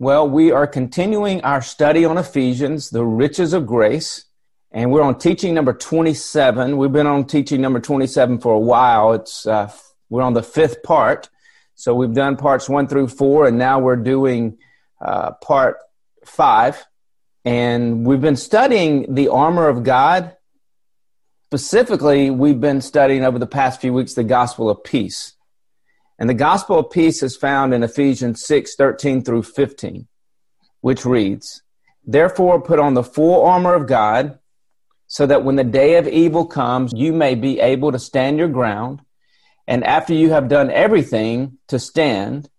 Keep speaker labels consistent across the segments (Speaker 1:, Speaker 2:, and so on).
Speaker 1: Well, we are continuing our study on Ephesians, the riches of grace, and we're on teaching number 27. We've been on teaching number 27 for a while. It's uh, we're on the fifth part. So we've done parts 1 through 4 and now we're doing uh, part 5. And we've been studying the armor of God. Specifically, we've been studying over the past few weeks the gospel of peace. And the gospel of peace is found in Ephesians 6 13 through 15, which reads, Therefore, put on the full armor of God, so that when the day of evil comes, you may be able to stand your ground. And after you have done everything to stand,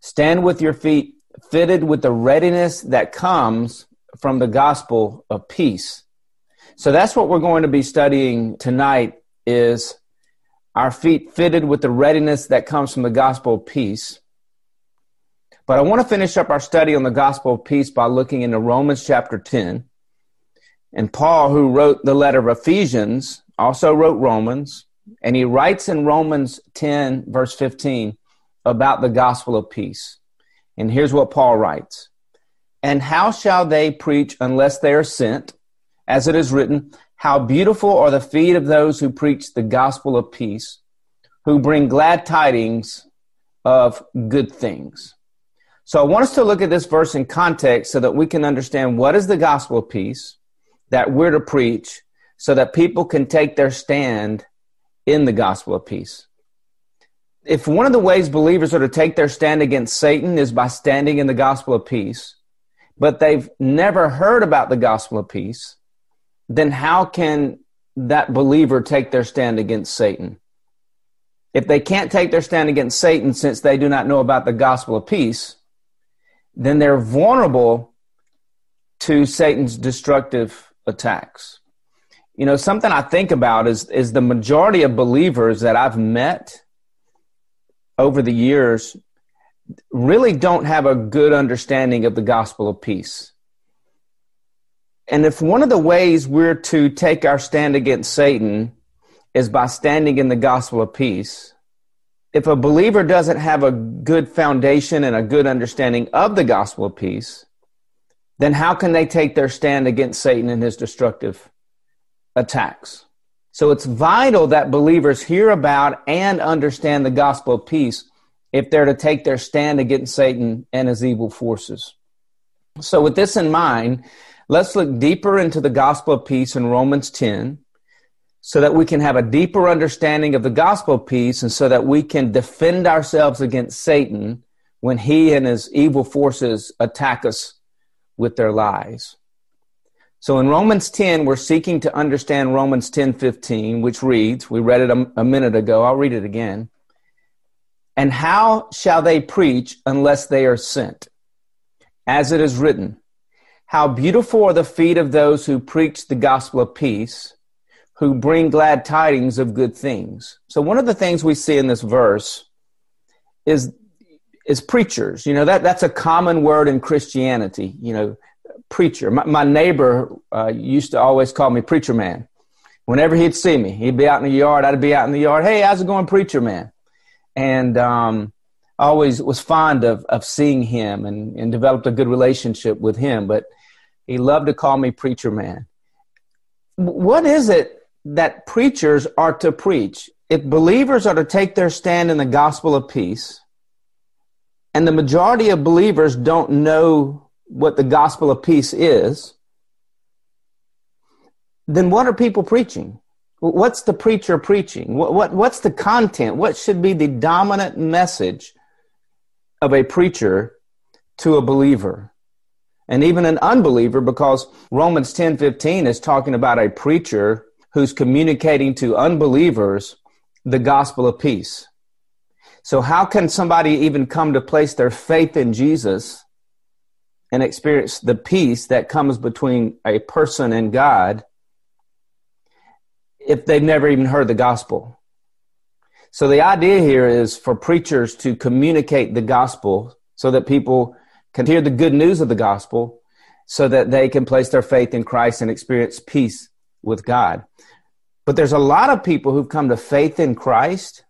Speaker 1: stand with your feet fitted with the readiness that comes from the gospel of peace. So that's what we're going to be studying tonight is our feet fitted with the readiness that comes from the gospel of peace. But I want to finish up our study on the gospel of peace by looking into Romans chapter 10. And Paul, who wrote the letter of Ephesians, also wrote Romans. And he writes in Romans 10, verse 15, about the gospel of peace. And here's what Paul writes And how shall they preach unless they are sent? As it is written, how beautiful are the feet of those who preach the gospel of peace, who bring glad tidings of good things. So I want us to look at this verse in context so that we can understand what is the gospel of peace that we're to preach so that people can take their stand in the gospel of peace. If one of the ways believers are to take their stand against Satan is by standing in the gospel of peace, but they've never heard about the gospel of peace, then how can that believer take their stand against Satan? If they can't take their stand against Satan since they do not know about the gospel of peace, then they're vulnerable to Satan's destructive attacks. You know, something I think about is is the majority of believers that I've met over the years really don't have a good understanding of the gospel of peace. And if one of the ways we're to take our stand against Satan is by standing in the gospel of peace, if a believer doesn't have a good foundation and a good understanding of the gospel of peace, then how can they take their stand against Satan and his destructive attacks? So it's vital that believers hear about and understand the gospel of peace if they're to take their stand against Satan and his evil forces. So, with this in mind, Let's look deeper into the gospel of peace in Romans 10 so that we can have a deeper understanding of the gospel of peace and so that we can defend ourselves against Satan when he and his evil forces attack us with their lies. So in Romans 10, we're seeking to understand Romans 10 15, which reads, we read it a, a minute ago, I'll read it again. And how shall they preach unless they are sent? As it is written, how beautiful are the feet of those who preach the gospel of peace, who bring glad tidings of good things. So one of the things we see in this verse is is preachers. You know that that's a common word in Christianity. You know, preacher. My, my neighbor uh, used to always call me preacher man. Whenever he'd see me, he'd be out in the yard. I'd be out in the yard. Hey, how's it going, preacher man? And um, always was fond of, of seeing him and, and developed a good relationship with him. But he loved to call me preacher man. What is it that preachers are to preach? If believers are to take their stand in the gospel of peace, and the majority of believers don't know what the gospel of peace is, then what are people preaching? What's the preacher preaching? What, what, what's the content? What should be the dominant message of a preacher to a believer and even an unbeliever because Romans 10:15 is talking about a preacher who's communicating to unbelievers the gospel of peace. So how can somebody even come to place their faith in Jesus and experience the peace that comes between a person and God if they've never even heard the gospel? So the idea here is for preachers to communicate the gospel so that people can hear the good news of the gospel so that they can place their faith in Christ and experience peace with God. But there's a lot of people who've come to faith in Christ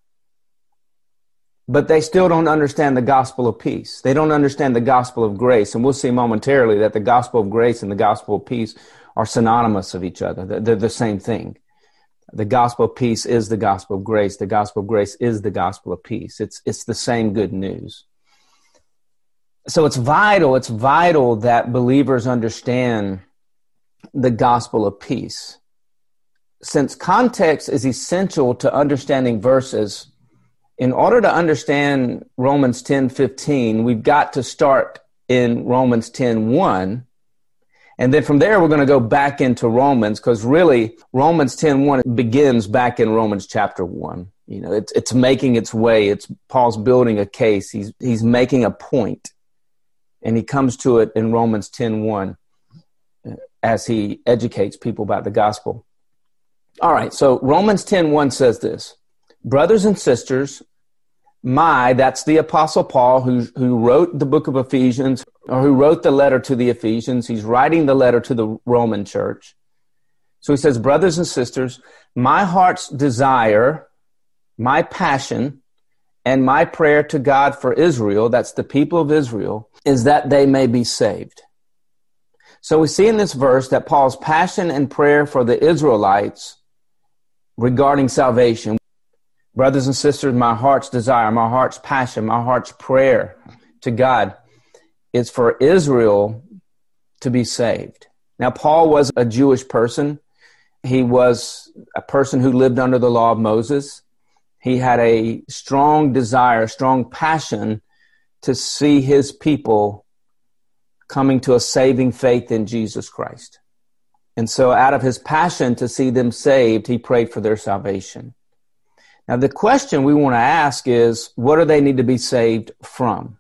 Speaker 1: but they still don't understand the gospel of peace. They don't understand the gospel of grace. And we'll see momentarily that the gospel of grace and the gospel of peace are synonymous of each other. They're the same thing. The gospel of peace is the gospel of grace. The gospel of grace is the gospel of peace. It's, it's the same good news. So it's vital, it's vital that believers understand the gospel of peace. Since context is essential to understanding verses, in order to understand Romans 10 15, we've got to start in Romans 10 1. And then from there, we're going to go back into Romans because really Romans 10 1 begins back in Romans chapter 1. You know, it's, it's making its way. It's Paul's building a case. He's, he's making a point, And he comes to it in Romans 10 1 uh, as he educates people about the gospel. All right, so Romans 10 1 says this brothers and sisters, my, that's the Apostle Paul who, who wrote the book of Ephesians, or who wrote the letter to the Ephesians. He's writing the letter to the Roman church. So he says, Brothers and sisters, my heart's desire, my passion, and my prayer to God for Israel, that's the people of Israel, is that they may be saved. So we see in this verse that Paul's passion and prayer for the Israelites regarding salvation Brothers and sisters, my heart's desire, my heart's passion, my heart's prayer to God is for Israel to be saved. Now, Paul was a Jewish person. He was a person who lived under the law of Moses. He had a strong desire, a strong passion to see his people coming to a saving faith in Jesus Christ. And so, out of his passion to see them saved, he prayed for their salvation. Now, the question we want to ask is what do they need to be saved from?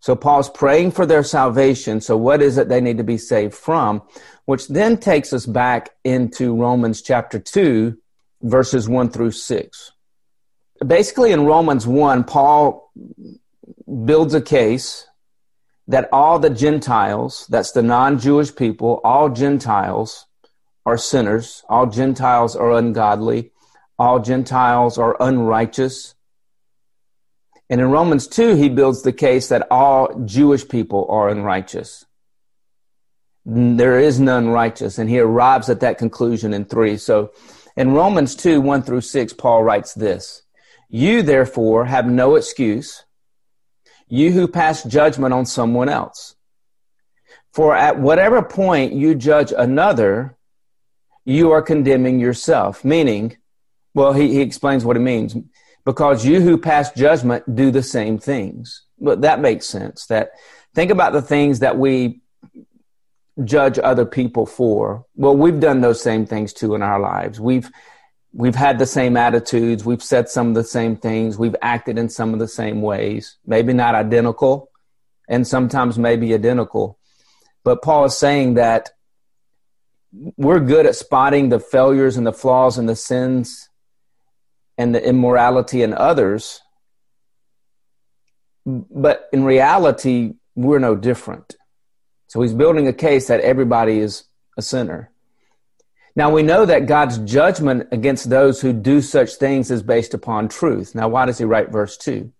Speaker 1: So, Paul's praying for their salvation. So, what is it they need to be saved from? Which then takes us back into Romans chapter 2, verses 1 through 6. Basically, in Romans 1, Paul builds a case that all the Gentiles, that's the non Jewish people, all Gentiles are sinners, all Gentiles are ungodly, all Gentiles are unrighteous. And in Romans 2, he builds the case that all Jewish people are unrighteous. There is none righteous. And he arrives at that conclusion in 3. So in Romans 2, 1 through 6, Paul writes this You therefore have no excuse, you who pass judgment on someone else. For at whatever point you judge another, you are condemning yourself, meaning, well, he, he explains what it means. Because you who pass judgment do the same things. But that makes sense. That think about the things that we judge other people for. Well, we've done those same things too in our lives. We've we've had the same attitudes, we've said some of the same things, we've acted in some of the same ways. Maybe not identical, and sometimes maybe identical. But Paul is saying that we're good at spotting the failures and the flaws and the sins and the immorality in others. But in reality, we're no different. So he's building a case that everybody is a sinner. Now we know that God's judgment against those who do such things is based upon truth. Now, why does he write verse 2?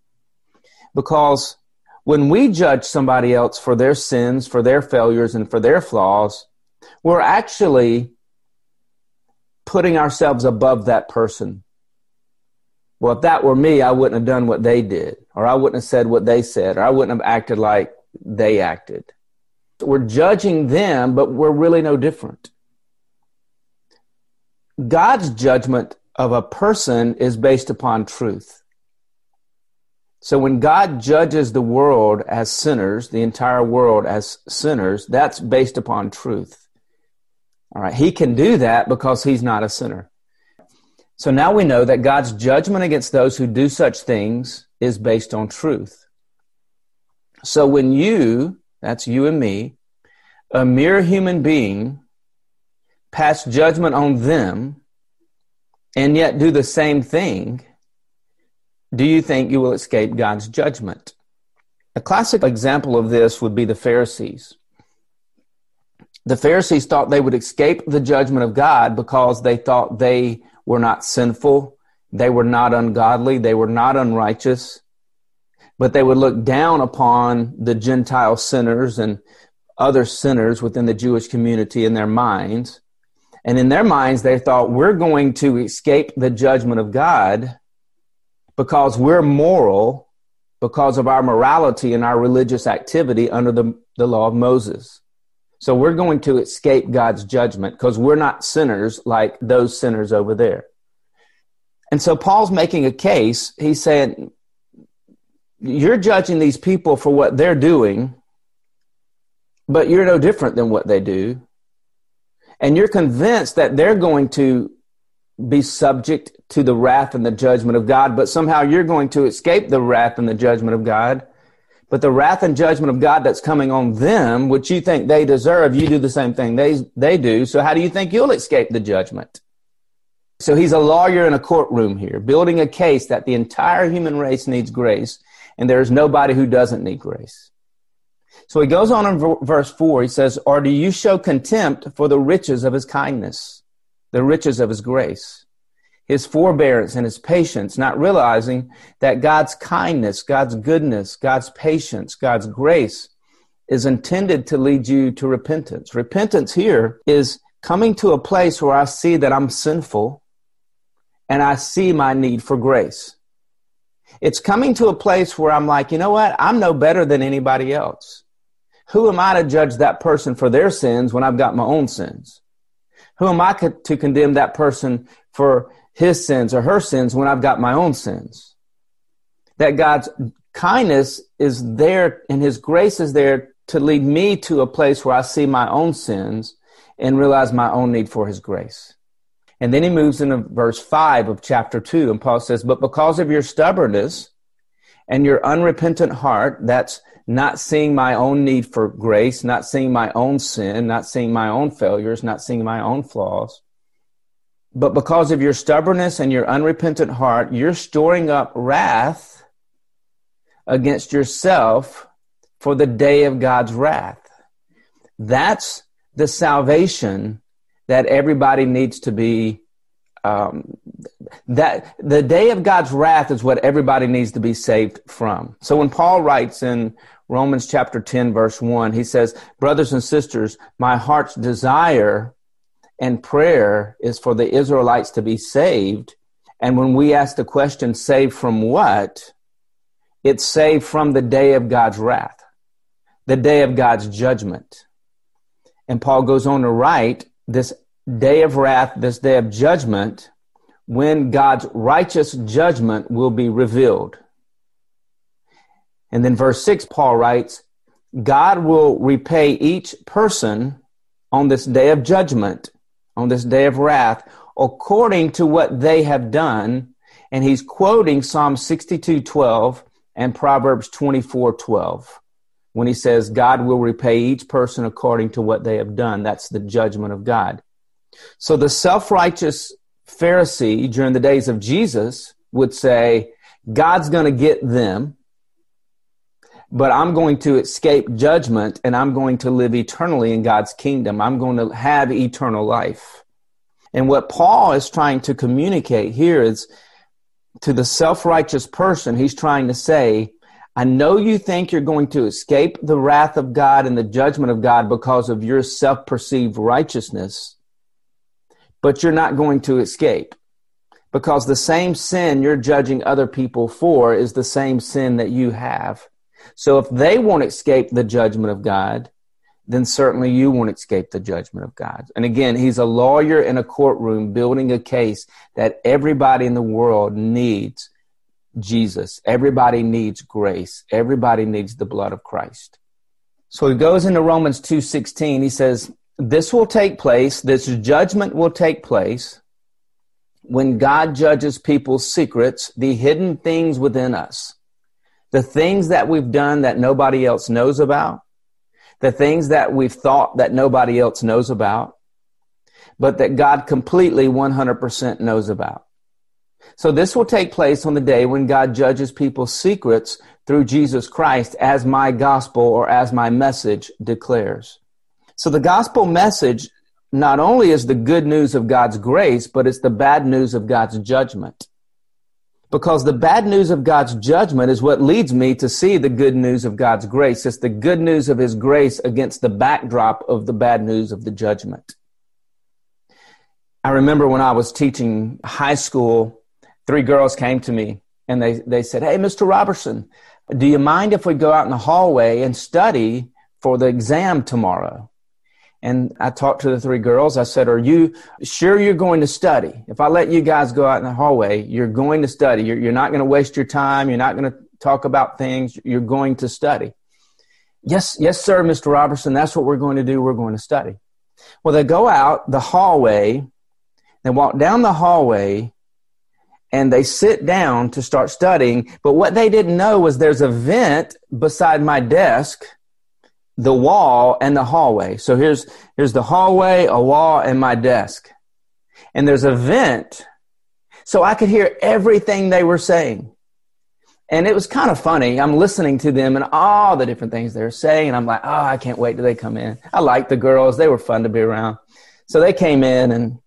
Speaker 1: Because when we judge somebody else for their sins, for their failures, and for their flaws, we're actually putting ourselves above that person well, if that were me, I wouldn't have done what they did, or I wouldn't have said what they said, or I wouldn't have acted like they acted. We're judging them, but we're really no different. God's judgment of a person is based upon truth. So when God judges the world as sinners, the entire world as sinners, that's based upon truth. All right. He can do that because he's not a sinner. So now we know that God's judgment against those who do such things is based on truth. So when you, that's you and me, a mere human being, pass judgment on them and yet do the same thing, do you think you will escape God's judgment? A classic example of this would be the Pharisees. The Pharisees thought they would escape the judgment of God because they thought they were not sinful, They were not ungodly. They were not unrighteous. But they would look down upon the Gentile sinners and other sinners within the Jewish community in their minds. And in their minds, they thought, we're going to escape the judgment of God because we're moral, because of our morality and our religious activity under the, the law of Moses. So we're going to escape God's judgment because we're not sinners like those sinners over there. And so Paul's making a case. He's saying, You're judging these people for what they're doing, but you're no different than what they do. And you're convinced that they're going to be subject to the wrath and the judgment of God, but somehow you're going to escape the wrath and the judgment of God. But the wrath and judgment of God that's coming on them, which you think they deserve, you do the same thing they, they do. So how do you think you'll escape the judgment? So he's a lawyer in a courtroom here, building a case that the entire human race needs grace, and there is nobody who doesn't need grace. So he goes on in verse 4, he says, Or do you show contempt for the riches of his kindness, the riches of his grace, his forbearance and his patience, not realizing that God's kindness, God's goodness, God's patience, God's grace is intended to lead you to repentance. Repentance here is coming to a place where I see that I'm sinful and I see my need for grace. It's coming to a place where I'm like, you know what? I'm no better than anybody else. Who am I to judge that person for their sins when I've got my own sins? Who am I to condemn that person for his sins or her sins when I've got my own sins? That God's kindness is there and his grace is there to lead me to a place where I see my own sins and realize my own need for his grace. And then he moves into verse 5 of chapter 2, and Paul says, But because of your stubbornness and your unrepentant heart, that's not seeing my own need for grace, not seeing my own sin, not seeing my own failures, not seeing my own flaws. But because of your stubbornness and your unrepentant heart, you're storing up wrath against yourself for the day of God's wrath. That's the salvation that everybody needs to be um, that the day of God's wrath is what everybody needs to be saved from. So when Paul writes in Romans chapter 10 verse 1, he says, brothers and sisters, my heart's desire and prayer is for the Israelites to be saved. And when we ask the question, saved from what? It's saved from the day of God's wrath, the day of God's judgment. And Paul goes on to write, this day of wrath, this day of judgment, when God's righteous judgment will be revealed. And then verse 6, Paul writes, God will repay each person on this day of judgment, on this day of wrath, according to what they have done. And he's quoting Psalm 62 12 and Proverbs 24 12 when he says, God will repay each person according to what they have done. That's the judgment of God. So the self righteous Pharisee during the days of Jesus would say, God's going to get them, but I'm going to escape judgment and I'm going to live eternally in God's kingdom. I'm going to have eternal life. And what Paul is trying to communicate here is to the self righteous person, he's trying to say, I know you think you're going to escape the wrath of God and the judgment of God because of your self perceived righteousness but you're not going to escape because the same sin you're judging other people for is the same sin that you have. So if they won't escape the judgment of God, then certainly you won't escape the judgment of God. And again, he's a lawyer in a courtroom building a case that everybody in the world needs Jesus. Everybody needs grace. Everybody needs the blood of Christ. So he goes into Romans 2:16. He says, this will take place, this judgment will take place when God judges people's secrets, the hidden things within us, the things that we've done that nobody else knows about, the things that we've thought that nobody else knows about, but that God completely 100% knows about. So this will take place on the day when God judges people's secrets through Jesus Christ as my gospel or as my message declares. So the gospel message not only is the good news of God's grace, but it's the bad news of God's judgment. Because the bad news of God's judgment is what leads me to see the good news of God's grace. It's the good news of His grace against the backdrop of the bad news of the judgment. I remember when I was teaching high school, three girls came to me and they, they said, Hey, Mr. Robertson, do you mind if we go out in the hallway and study for the exam tomorrow? And I talked to the three girls. I said, Are you sure you're going to study? If I let you guys go out in the hallway, you're going to study. You're, you're not going to waste your time. You're not going to talk about things. You're going to study. Yes, yes, sir, Mr. Robertson. That's what we're going to do. We're going to study. Well, they go out the hallway. They walk down the hallway and they sit down to start studying. But what they didn't know was there's a vent beside my desk, the wall, and the hallway. So here's, here's the hallway, a wall, and my desk. And there's a vent. So I could hear everything they were saying. And it was kind of funny. I'm listening to them and all the different things they're saying. And I'm like, oh, I can't wait till they come in. I like the girls. They were fun to be around. So they came in and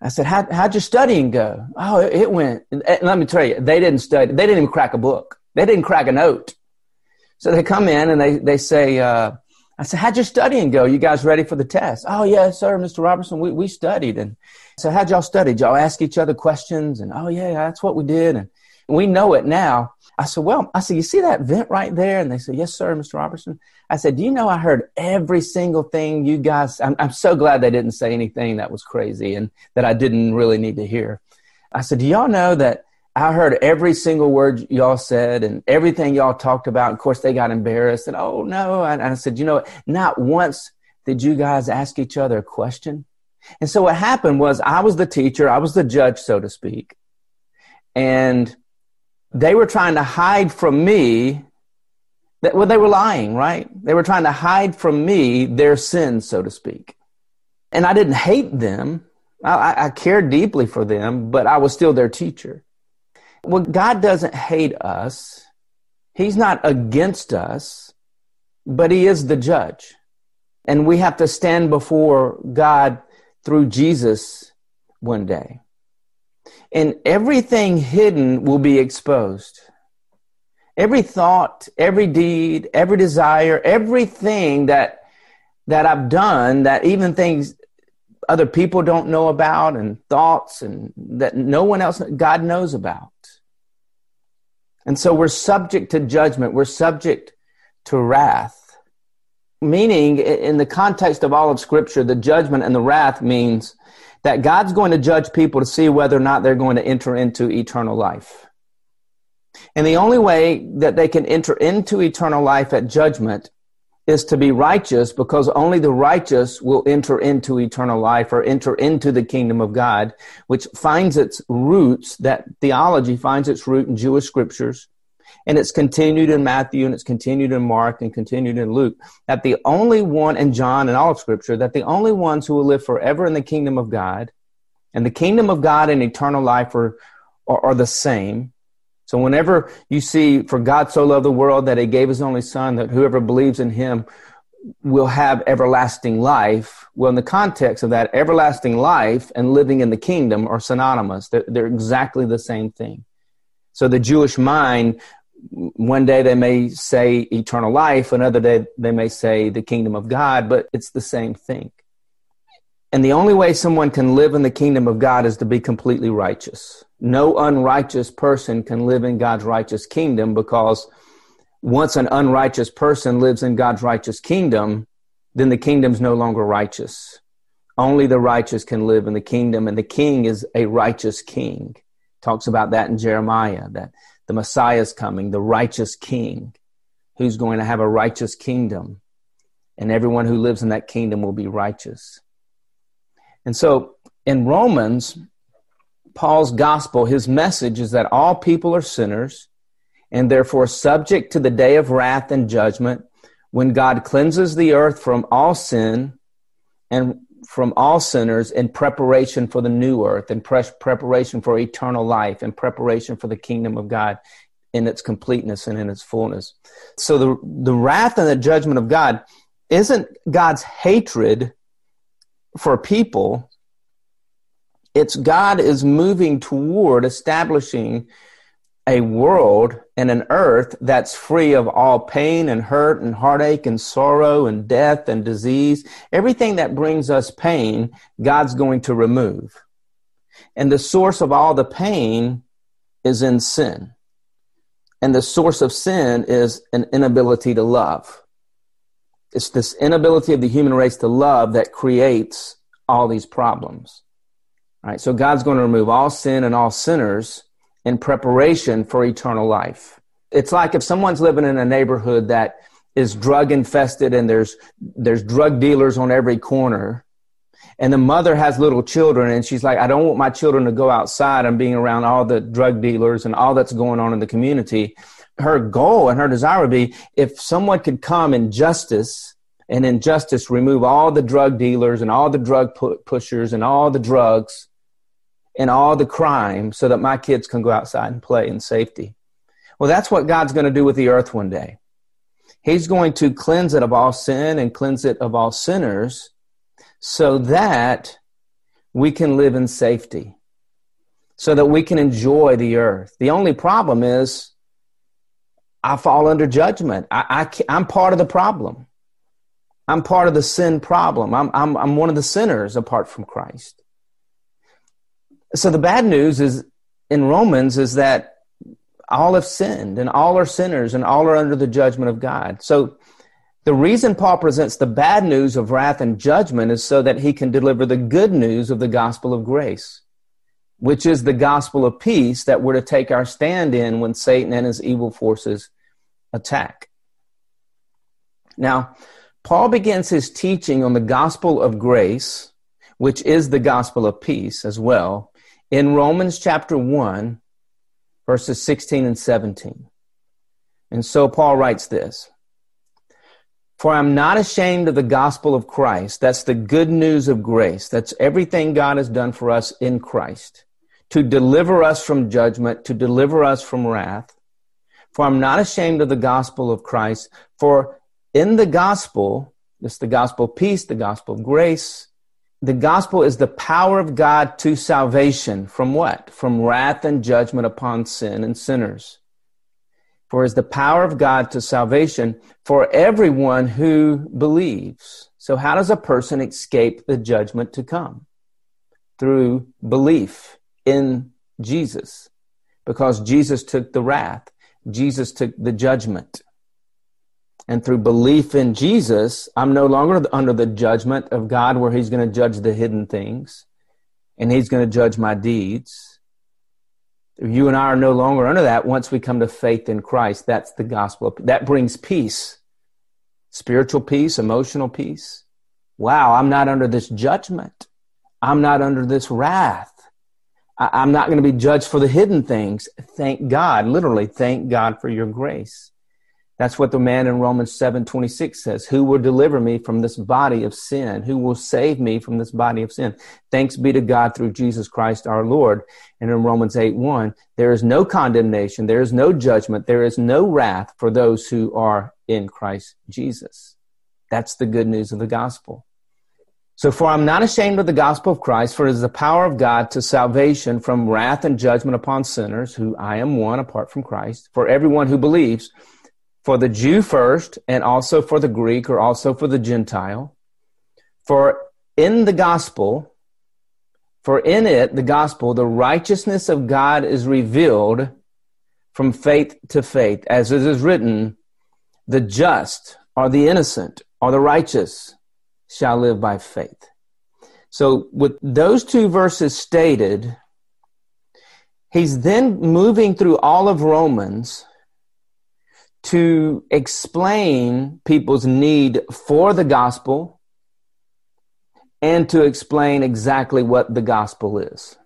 Speaker 1: I said, How, how'd your studying go? Oh, it, went. And let me tell you, they didn't study. They didn't even crack a book. They didn't crack a note. So they come in and they, they say, uh, I said, how'd your studying go? You guys ready for the test? Oh, yeah, sir, Mr. Robertson, we, we studied. And said, how'd y'all study? Did y'all ask each other questions? And, oh, yeah, that's what we did. And we know it now. I said, well, I said, you see that vent right there? And they said, yes, sir, Mr. Robertson. I said, do you know I heard every single thing you guys, I'm, I'm so glad they didn't say anything that was crazy and that I didn't really need to hear. I said, do y'all know that I heard every single word y'all said and everything y'all talked about. Of course, they got embarrassed and, oh no. And I said, you know, not once did you guys ask each other a question. And so what happened was I was the teacher. I was the judge, so to speak. And they were trying to hide from me that well they were lying right they were trying to hide from me their sins so to speak and i didn't hate them I, I cared deeply for them but i was still their teacher well god doesn't hate us he's not against us but he is the judge and we have to stand before god through jesus one day and everything hidden will be exposed. Every thought, every deed, every desire, everything that that I've done, that even things other people don't know about, and thoughts, and that no one else, God knows about. And so we're subject to judgment. We're subject to wrath. Meaning, in the context of all of Scripture, the judgment and the wrath means that God's going to judge people to see whether or not they're going to enter into eternal life. And the only way that they can enter into eternal life at judgment is to be righteous because only the righteous will enter into eternal life or enter into the kingdom of God, which finds its roots, that theology finds its root in Jewish scriptures and it's continued in Matthew and it's continued in Mark and continued in Luke, that the only one, and John and all of Scripture, that the only ones who will live forever in the kingdom of God and the kingdom of God and eternal life are, are, are the same. So whenever you see, for God so loved the world that he gave his only son, that whoever believes in him will have everlasting life. Well, in the context of that, everlasting life and living in the kingdom are synonymous. They're, they're exactly the same thing. So the Jewish mind one day they may say eternal life, another day they may say the kingdom of God, but it's the same thing. And the only way someone can live in the kingdom of God is to be completely righteous. No unrighteous person can live in God's righteous kingdom because once an unrighteous person lives in God's righteous kingdom, then the kingdom's no longer righteous. Only the righteous can live in the kingdom, and the king is a righteous king. Talks about that in Jeremiah, that the Messiah is coming, the righteous king who's going to have a righteous kingdom. And everyone who lives in that kingdom will be righteous. And so in Romans, Paul's gospel, his message is that all people are sinners and therefore subject to the day of wrath and judgment when God cleanses the earth from all sin and from all sinners in preparation for the new earth, in pre- preparation for eternal life, in preparation for the kingdom of God in its completeness and in its fullness. So the, the wrath and the judgment of God isn't God's hatred for people. It's God is moving toward establishing a world and an earth that's free of all pain and hurt and heartache and sorrow and death and disease. Everything that brings us pain, God's going to remove. And the source of all the pain is in sin. And the source of sin is an inability to love. It's this inability of the human race to love that creates all these problems. All right, so God's going to remove all sin and all sinners in preparation for eternal life. It's like if someone's living in a neighborhood that is drug infested and there's there's drug dealers on every corner and the mother has little children and she's like i don't want my children to go outside and being around all the drug dealers and all that's going on in the community her goal and her desire would be if someone could come in justice and in justice remove all the drug dealers and all the drug pu- pushers and all the drugs and all the crime so that my kids can go outside and play in safety. Well, that's what God's going to do with the earth one day. He's going to cleanse it of all sin and cleanse it of all sinners so that we can live in safety, so that we can enjoy the earth. The only problem is I fall under judgment. I, I, am part of the problem. I'm part of the sin problem. I'm, I'm, I'm one of the sinners apart from Christ. So the bad news is in Romans is that all have sinned and all are sinners and all are under the judgment of God. So the reason Paul presents the bad news of wrath and judgment is so that he can deliver the good news of the gospel of grace, which is the gospel of peace that we're to take our stand in when Satan and his evil forces attack. Now, Paul begins his teaching on the gospel of grace, which is the gospel of peace as well, in Romans chapter 1, verses 16 and 17. And so Paul writes this For I'm not ashamed of the gospel of Christ. That's the good news of grace. That's everything God has done for us in Christ to deliver us from judgment, to deliver us from wrath. For I'm not ashamed of the gospel of Christ. For in the gospel, it's the gospel of peace, the gospel of grace, the gospel is the power of God to salvation from what? From wrath and judgment upon sin and sinners. For is the power of God to salvation for everyone who believes. So how does a person escape the judgment to come? Through belief in Jesus. Because Jesus took the wrath. Jesus took the judgment. And through belief in Jesus, I'm no longer under the judgment of God where He's going to judge the hidden things and He's going to judge my deeds. You and I are no longer under that once we come to faith in Christ. That's the gospel. That brings peace, spiritual peace, emotional peace. Wow, I'm not under this judgment. I'm not under this wrath. I'm not going to be judged for the hidden things. Thank God, literally, thank God for your grace. That's what the man in Romans 7 26 says. Who will deliver me from this body of sin? Who will save me from this body of sin? Thanks be to God through Jesus Christ our Lord. And in Romans 8 1, there is no condemnation, there is no judgment, there is no wrath for those who are in Christ Jesus. That's the good news of the gospel. So, for I'm not ashamed of the gospel of Christ, for it is the power of God to salvation from wrath and judgment upon sinners, who I am one apart from Christ, for everyone who believes for the Jew first, and also for the Greek, or also for the Gentile. For in the gospel, for in it, the gospel, the righteousness of God is revealed from faith to faith, as it is written, the just or the innocent or the righteous shall live by faith. So, with those two verses stated, he's then moving through all of Romans to explain people's need for the gospel and to explain exactly what the gospel is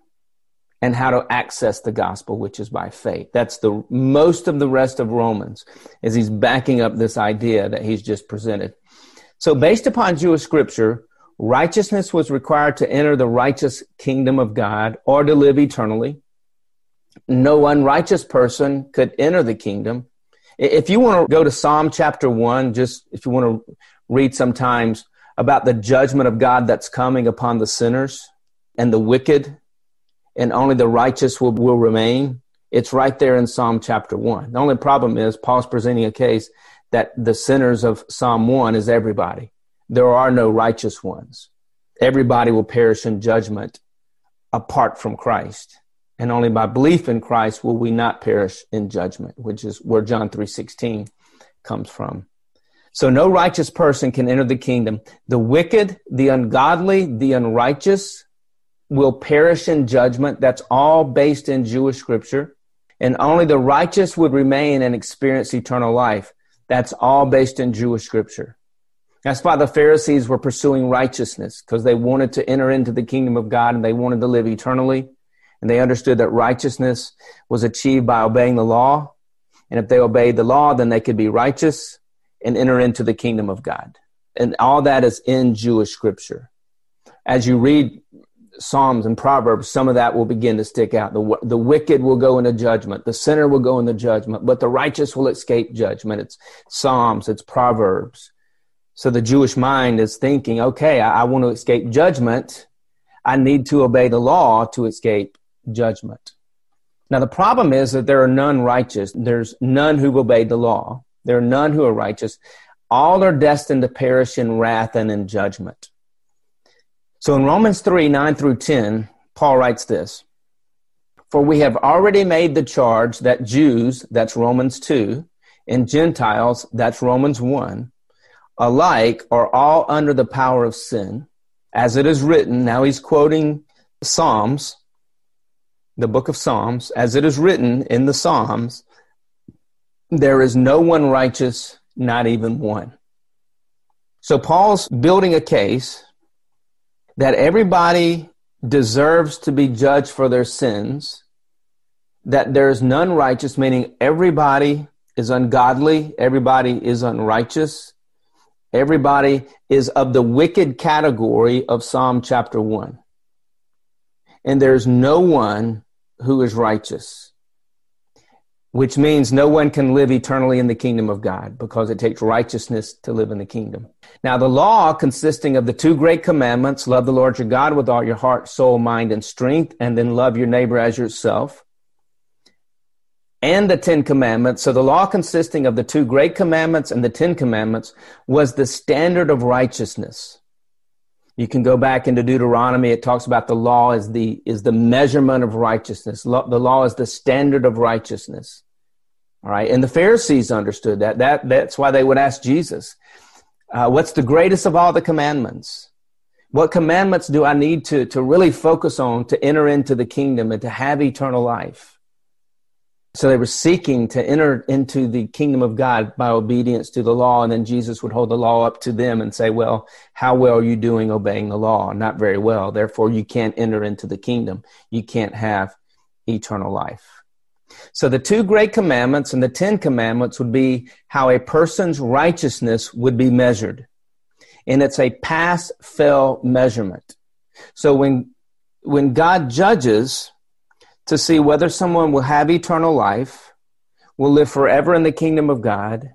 Speaker 1: and how to access the gospel which is by faith. That's the most of the rest of romans is he's backing up this idea that he's just presented. So based upon jewish scripture righteousness was required to enter the righteous kingdom of god or to live eternally. No unrighteous person could enter the kingdom if you want to go to Psalm chapter 1, just if you want to read sometimes about the judgment of God that's coming upon the sinners and the wicked, and only the righteous will, will remain. It's right there in Psalm chapter 1. The only problem is Paul's presenting a case that the sinners of Psalm 1 is everybody. There are no righteous ones. Everybody will perish in judgment apart from Christ. And only by belief in Christ will we not perish in judgment, which is where John 3:16 comes from. So no righteous person can enter the kingdom. The wicked, the ungodly, the unrighteous will perish in judgment. That's all based in Jewish scripture. And only the righteous would remain and experience eternal life. That's all based in Jewish scripture. That's why the Pharisees were pursuing righteousness because they wanted to enter into the kingdom of God and they wanted to live eternally. And they understood that righteousness was achieved by obeying the law. And if they obeyed the law, then they could be righteous and enter into the kingdom of God. And all that is in Jewish scripture. As you read Psalms and Proverbs, some of that will begin to stick out. The, the wicked will go into judgment. The sinner will go into judgment, but the righteous will escape judgment. It's Psalms, it's Proverbs. So the Jewish mind is thinking, okay, I, I want to escape judgment. I need to obey the law to escape judgment. Now, the problem is that there are none righteous. There's none who obeyed the law. There are none who are righteous. All are destined to perish in wrath and in judgment. So in Romans 3 9 through 10, Paul writes this For we have already made the charge that Jews, that's Romans 2, and Gentiles, that's Romans 1, alike are all under the power of sin. As it is written, now he's quoting Psalms, the book of Psalms, as it is written in the Psalms, there is no one righteous, not even one. So Paul's building a case that everybody deserves to be judged for their sins, that there's none righteous, meaning everybody is ungodly, everybody is unrighteous, everybody is of the wicked category of Psalm chapter 1. And there's no one who is righteous which means no one can live eternally in the kingdom of God because it takes righteousness to live in the kingdom. Now, the law consisting of the two great commandments love the Lord your God with all your heart, soul, mind, and strength, and then love your neighbor as yourself. And the Ten Commandments. So, the law consisting of the two great commandments and the Ten Commandments was the standard of righteousness. You can go back into Deuteronomy. It talks about the law is the, is the measurement of righteousness. the law is the standard of righteousness. All right. And the Pharisees understood that. that that's why they would ask Jesus, uh, what's the greatest of all the commandments? What commandments do I need to, to really focus on to enter into the kingdom and to have eternal life? So they were seeking to enter into the kingdom of God by obedience to the law. And then Jesus would hold the law up to them and say, Well, how well are you doing obeying the law? Not very well. Therefore, you can't enter into the kingdom. You can't have eternal life. So the two great commandments and the Ten Commandments would be how a person's righteousness would be measured. And it's a pass fail measurement. So when, when God judges, to see whether someone will have eternal life, will live forever in the kingdom of God.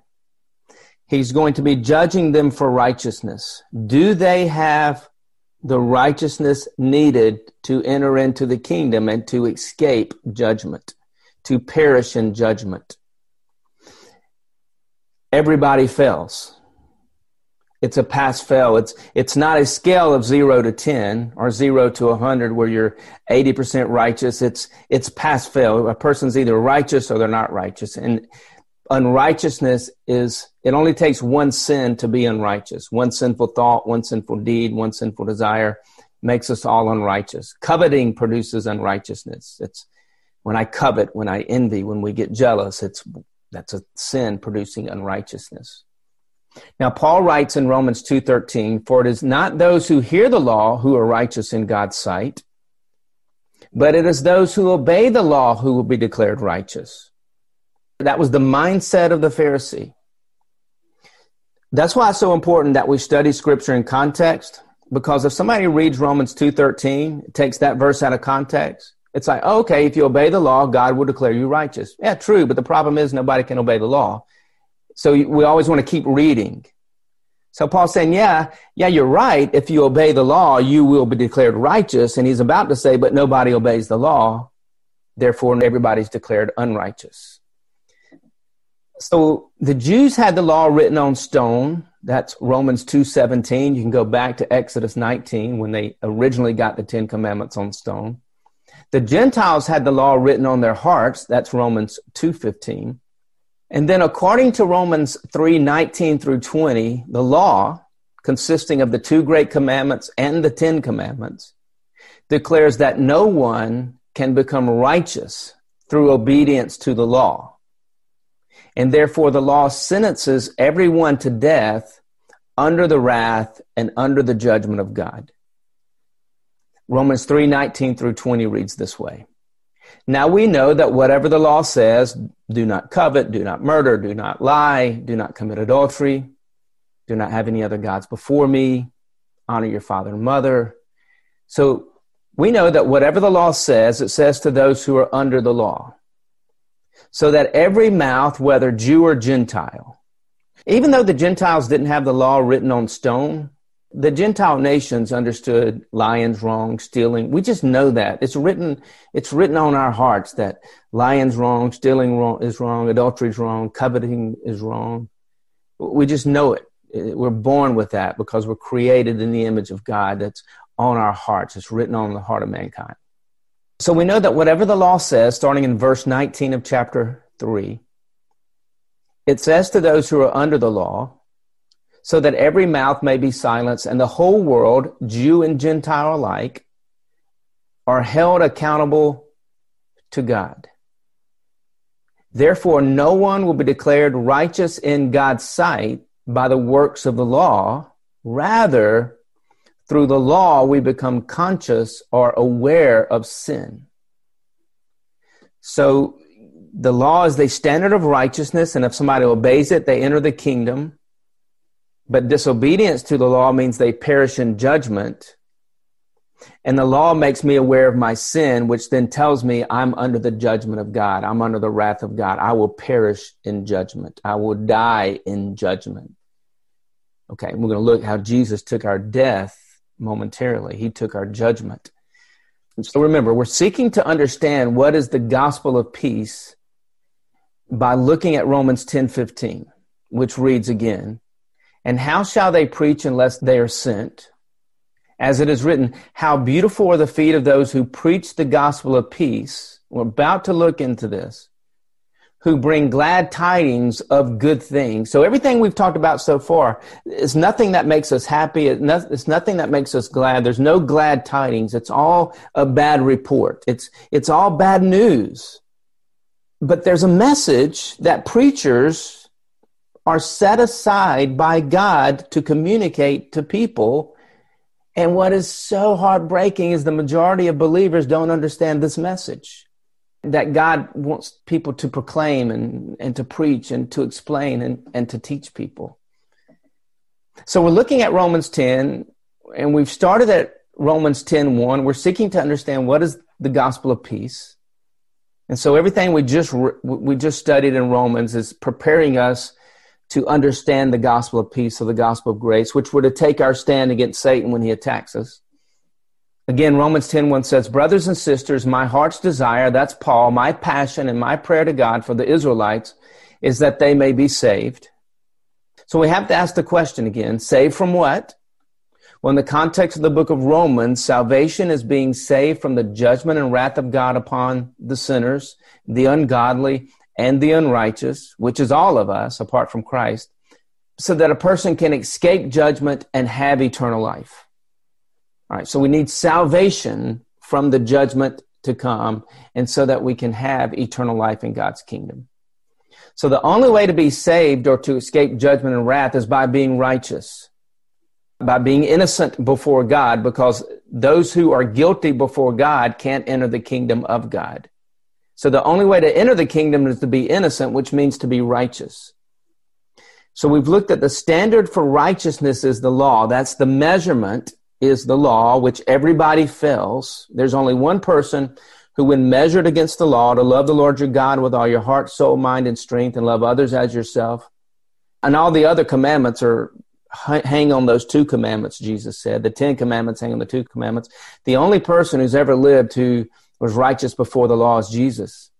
Speaker 1: He's going to be judging them for righteousness. Do they have the righteousness needed to enter into the kingdom and to escape judgment, to perish in judgment? Everybody fails it's a pass fail. It's it's not a scale of zero to ten or zero to hundred where you're eighty percent righteous. It's it's pass fail. A person's either righteous or they're not righteous. And unrighteousness is it only takes one sin to be unrighteous. One sinful thought, one sinful deed, one sinful desire makes us all unrighteous. Coveting produces unrighteousness. It's when I covet, when I envy, when we get jealous, it's that's a sin producing unrighteousness. Now Paul writes in Romans 2:13, "For it is not those who hear the law who are righteous in God's sight, but it is those who obey the law who will be declared righteous." That was the mindset of the Pharisee. That's why it's so important that we study scripture in context because if somebody reads Romans 2:13, takes that verse out of context, it's like, "Okay, if you obey the law, God will declare you righteous." Yeah, true, but the problem is nobody can obey the law. So we always want to keep reading. So Paul's saying, yeah, yeah, you're right. If you obey the law, you will be declared righteous. And he's about to say, but nobody obeys the law. Therefore, everybody's declared unrighteous. So the Jews had the law written on stone. That's Romans 2:17. You can go back to Exodus 19 when they originally got the 10 commandments on stone. The Gentiles had the law written on their hearts. That's Romans 2:15. And then according to Romans 3:19 through 20, the law consisting of the two great commandments and the 10 commandments declares that no one can become righteous through obedience to the law and therefore the law sentences everyone to death under the wrath and under the judgment of God. Romans 3:19 through 20 reads this way. Now we know that whatever the law says, do not covet, do not murder, do not lie, do not commit adultery, do not have any other gods before me, honor your father and mother. So we know that whatever the law says, it says to those who are under the law so that every mouth, whether Jew or Gentile, even though the Gentiles didn't have the law written on stone, the Gentile nations understood lying's wrong, stealing. We just know that. It's written, it's written on our hearts that lying's wrong, stealing wrong is wrong, adultery is wrong, coveting is wrong. We just know it. We're born with that because we're created in the image of God that's on our hearts. It's written on the heart of mankind. So we know that whatever the law says, starting in verse 19 of chapter 3, it says to those who are under the law, so that every mouth may be silenced and the whole world, Jew and Gentile alike, are held accountable to God. Therefore, no one will be declared righteous in God's sight by the works of the law. Rather, through the law, we become conscious or aware of sin. So the law is the standard of righteousness, and if somebody obeys it, they enter the kingdom. But disobedience to the law means they perish in judgment. And the law makes me aware of my sin, which then tells me I'm under the judgment of God. I'm under the wrath of God. I will perish in judgment. I will die in judgment. Okay, we're going to look how Jesus took our death momentarily. He took our judgment. And so remember, we're seeking to understand what is the gospel of peace by looking at Romans 10:15, which reads again, "And how shall they preach unless they are sent?" As it is written, "How beautiful are the feet of those who preach the gospel of peace." We're about to look into this who bring glad tidings of good things. So everything we've talked about so far is nothing that makes us happy. It's nothing that makes us glad. There's no glad tidings. It's all a bad report. It's, it's all bad news. But there's a message that preachers are set aside by God to communicate to people. And what is so heartbreaking is the majority of believers don't understand this message that God wants people to proclaim and, and to preach and to explain and, and to teach people. So we're looking at Romans 10, and we've started at Romans 10 1. We're seeking to understand what is the gospel of peace. And so everything we just we just studied in Romans is preparing us to understand the gospel of peace or the gospel of grace, which were to take our stand against Satan when he attacks us. Again, Romans 10 1 says, Brothers and sisters, my heart's desire, that's Paul, my passion and my prayer to God for the Israelites is that they may be saved. So we have to ask the question again saved from what? Well, in the context of the book of Romans, salvation is being saved from the judgment and wrath of God upon the sinners, the ungodly, and the unrighteous, which is all of us apart from Christ, so that a person can escape judgment and have eternal life. All right, so we need salvation from the judgment to come, and so that we can have eternal life in God's kingdom. So the only way to be saved or to escape judgment and wrath is by being righteous, by being innocent before God, because those who are guilty before God can't enter the kingdom of God. So the only way to enter the kingdom is to be innocent, which means to be righteous. So we've looked at the standard for righteousness is the law. That's the measurement is the law, which everybody fails. There's only one person who, when measured against the law, to love the Lord your God with all your heart, soul, mind, and strength, and love others as yourself. And all the other commandments are hang on those two commandments, Jesus said. The Ten Commandments hang on the two commandments. The only person who's ever lived who was righteous before the law is Jesus.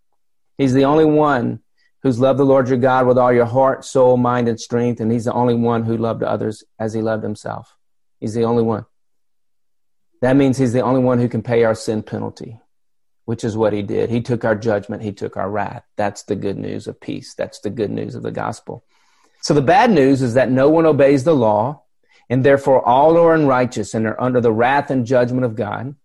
Speaker 1: He's the only one who's loved the Lord your God with all your heart, soul, mind, and strength, and he's the only one who loved others as he loved himself. He's the only one. That means he's the only one who can pay our sin penalty, which is what he did. He took our judgment, he took our wrath. That's the good news of peace. That's the good news of the gospel. So the bad news is that no one obeys the law, and therefore all are unrighteous and are under the wrath and judgment of God.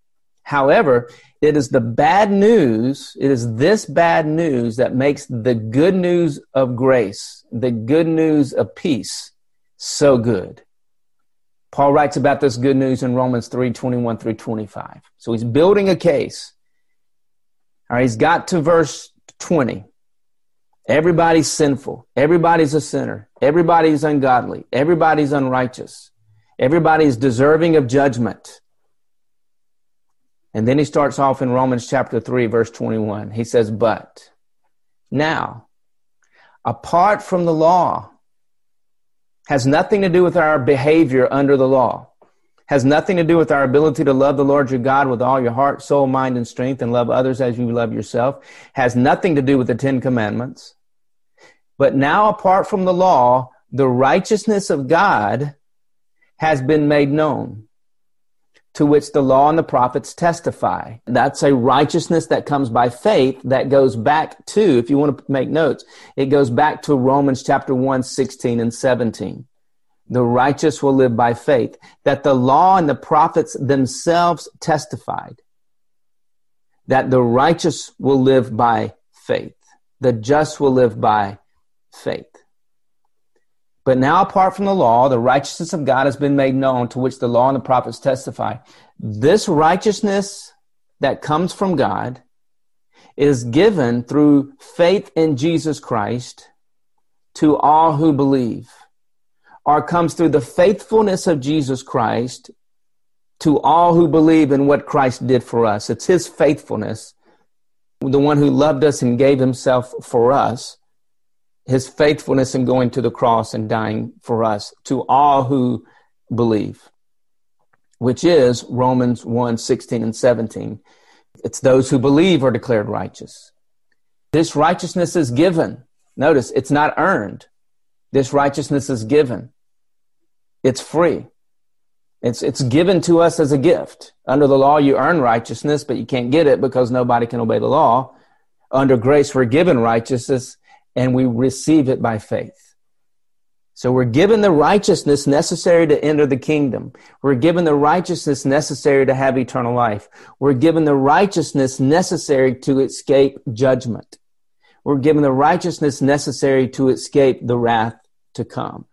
Speaker 1: However, it is the bad news, it is this bad news that makes the good news of grace, the good news of peace, so good. Paul writes about this good news in Romans 3 21 through 25. So he's building a case. All right, he's got to verse 20. Everybody's sinful. Everybody's a sinner. Everybody's ungodly. Everybody's unrighteous. Everybody's deserving of judgment. And then he starts off in Romans chapter 3, verse 21. He says, But now, apart from the law, has nothing to do with our behavior under the law, has nothing to do with our ability to love the Lord your God with all your heart, soul, mind, and strength, and love others as you love yourself, has nothing to do with the Ten Commandments. But now, apart from the law, the righteousness of God has been made known to which the law and the prophets testify. That's a righteousness that comes by faith that goes back to, if you want to make notes, it goes back to Romans chapter 1, 16 and 17. The righteous will live by faith. That the law and the prophets themselves testified that the righteous will live by faith. The just will live by faith. But now, apart from the law, the righteousness of God has been made known, to which the law and the prophets testify. This righteousness that comes from God is given through faith in Jesus Christ to all who believe, or comes through the faithfulness of Jesus Christ to all who believe in what Christ did for us. It's his faithfulness, the one who loved us and gave himself for us his faithfulness in going to the cross and dying for us to all who believe, which is Romans 1 16 and 17. It's those who believe are declared righteous. This righteousness is given. Notice it's not earned. This righteousness is given. It's free. It's, it's given to us as a gift. Under the law, you earn righteousness, but you can't get it because nobody can obey the law. Under grace, we're given righteousness and we receive it by faith. So we're given the righteousness necessary to enter the kingdom. We're given the righteousness necessary to have eternal life. We're given the righteousness necessary to escape judgment. We're given the righteousness necessary to escape the wrath to come.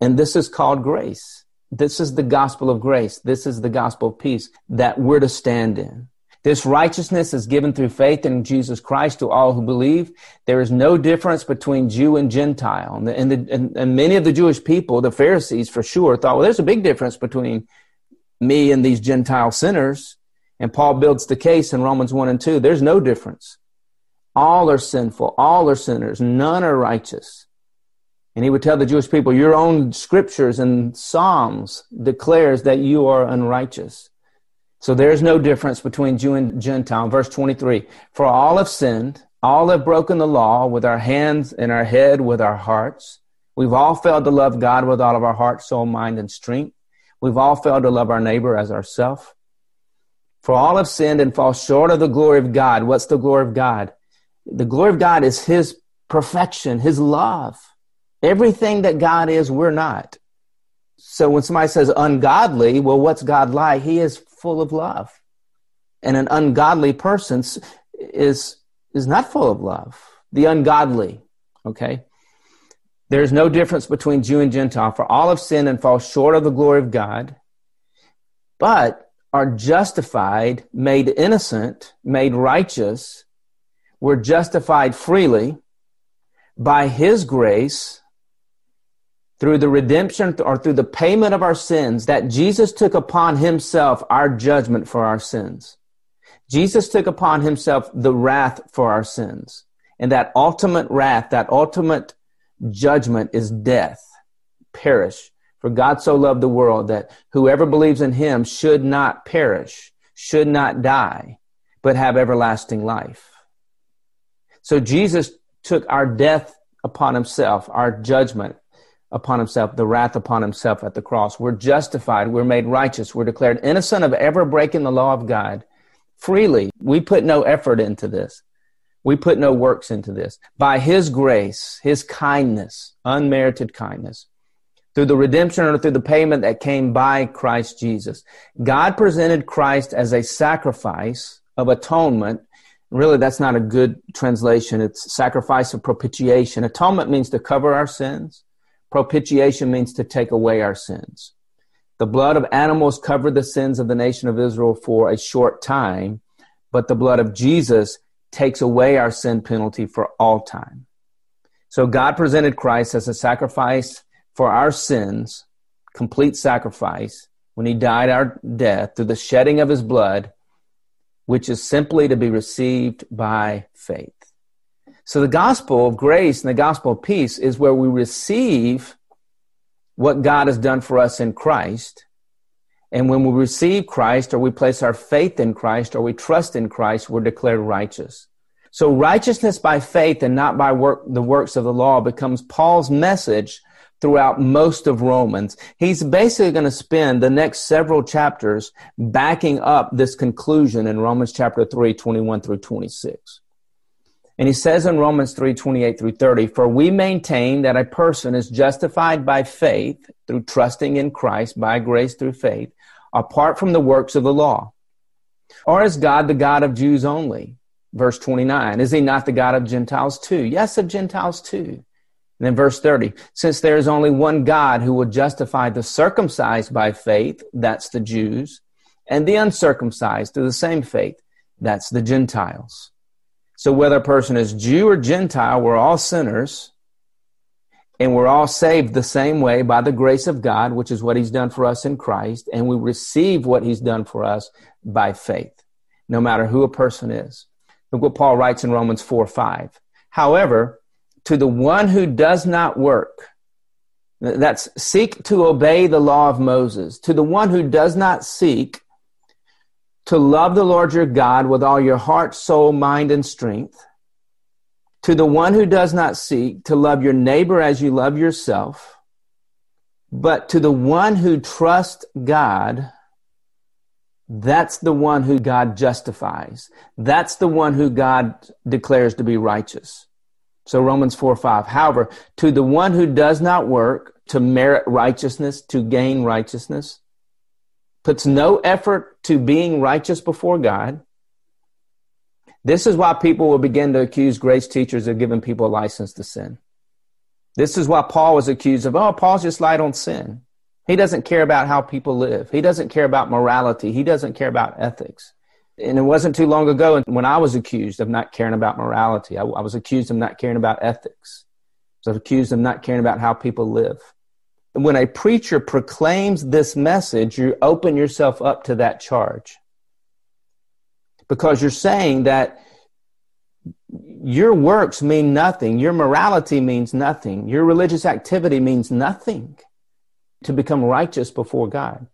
Speaker 1: And this is called grace. This is the gospel of grace. This is the gospel of peace that we're to stand in. This righteousness is given through faith in Jesus Christ to all who believe. There is no difference between Jew and Gentile. And, the, and, the, and, and many of the Jewish people, the Pharisees for sure, thought, well, there's a big difference between me and these Gentile sinners. And Paul builds the case in Romans 1 and 2. There's no difference. All are sinful. All are sinners. None are righteous. And he would tell the Jewish people, your own scriptures and Psalms declares that you are unrighteous. So there's no difference between Jew and Gentile. Verse 23 For all have sinned, all have broken the law with our hands and our head, with our hearts. We've all failed to love God with all of our heart, soul, mind, and strength. We've all failed to love our neighbor as ourself. For all have sinned and fall short of the glory of God. What's the glory of God? The glory of God is His perfection, His love. Everything that God is, we're not. So when somebody says ungodly, well, what's God like? He is full of love. And an ungodly person is, is not full of love. The ungodly, okay? There's no difference between Jew and Gentile, for all have sinned and fall short of the glory of God, but are justified, made innocent, made righteous. We're justified freely by His grace through the redemption or through the payment of our sins that Jesus took upon himself our judgment for our sins. Jesus took upon himself the wrath for our sins. And that ultimate wrath, that ultimate judgment is death, perish. For God so loved the world that whoever believes in him should not perish, should not die, but have everlasting life. So Jesus took our death upon himself, our judgment upon himself, the wrath upon himself at the cross. We're justified. We're made righteous. We're declared innocent of ever breaking the law of God freely. We put no effort into this. We put no works into this. By his grace, his kindness, unmerited kindness, through the redemption or through the payment that came by Christ Jesus. God presented Christ as a sacrifice of atonement. Really, that's not a good translation. It's sacrifice of propitiation. Atonement means to cover our sins. Propitiation means to take away our sins. The blood of animals covered the sins of the nation of Israel for a short time, but the blood of Jesus takes away our sin penalty for all time. So God presented Christ as a sacrifice for our sins, complete sacrifice, when he died our death through the shedding of his blood, which is simply to be received by faith. So the gospel of grace and the gospel of peace is where we receive what God has done for us in Christ. And when we receive Christ or we place our faith in Christ or we trust in Christ, we're declared righteous. So righteousness by faith and not by work, the works of the law becomes Paul's message throughout most of Romans. He's basically going to spend the next several chapters backing up this conclusion in Romans chapter 3, 21 through 26. And he says in Romans 3, 28 through 30, For we maintain that a person is justified by faith through trusting in Christ by grace through faith, apart from the works of the law. Or is God the God of Jews only? Verse 29, is he not the God of Gentiles too? Yes, of Gentiles too. And then verse 30, since there is only one God who will justify the circumcised by faith, that's the Jews, and the uncircumcised through the same faith, that's the Gentiles. So whether a person is Jew or Gentile, we're all sinners, and we're all saved the same way by the grace of God, which is what he's done for us in Christ, and we receive what he's done for us by faith, no matter who a person is. Look what Paul writes in Romans 4 5. However, to the one who does not work. That's seek to obey the law of Moses. To the one who does not seek to love the Lord your God with all your heart, soul, mind, and strength. To the one who does not seek to love your neighbor as you love yourself. But to the one who trusts God, that's the one who God justifies. That's the one who God declares to be righteous. So Romans 4 5. However, to the one who does not work to merit righteousness, to gain righteousness, puts no effort to being righteous before God. This is why people will begin to accuse grace teachers of giving people a license to sin. This is why Paul was accused of, oh, Paul's just light on sin. He doesn't care about how people live. He doesn't care about morality. He doesn't care about ethics. And it wasn't too long ago when I was accused of not caring about morality. I, I was accused of not caring about ethics. I was accused of not caring about how people live. When a preacher proclaims this message, you open yourself up to that charge. Because you're saying that your works mean nothing, your morality means nothing, your religious activity means nothing to become righteous before God.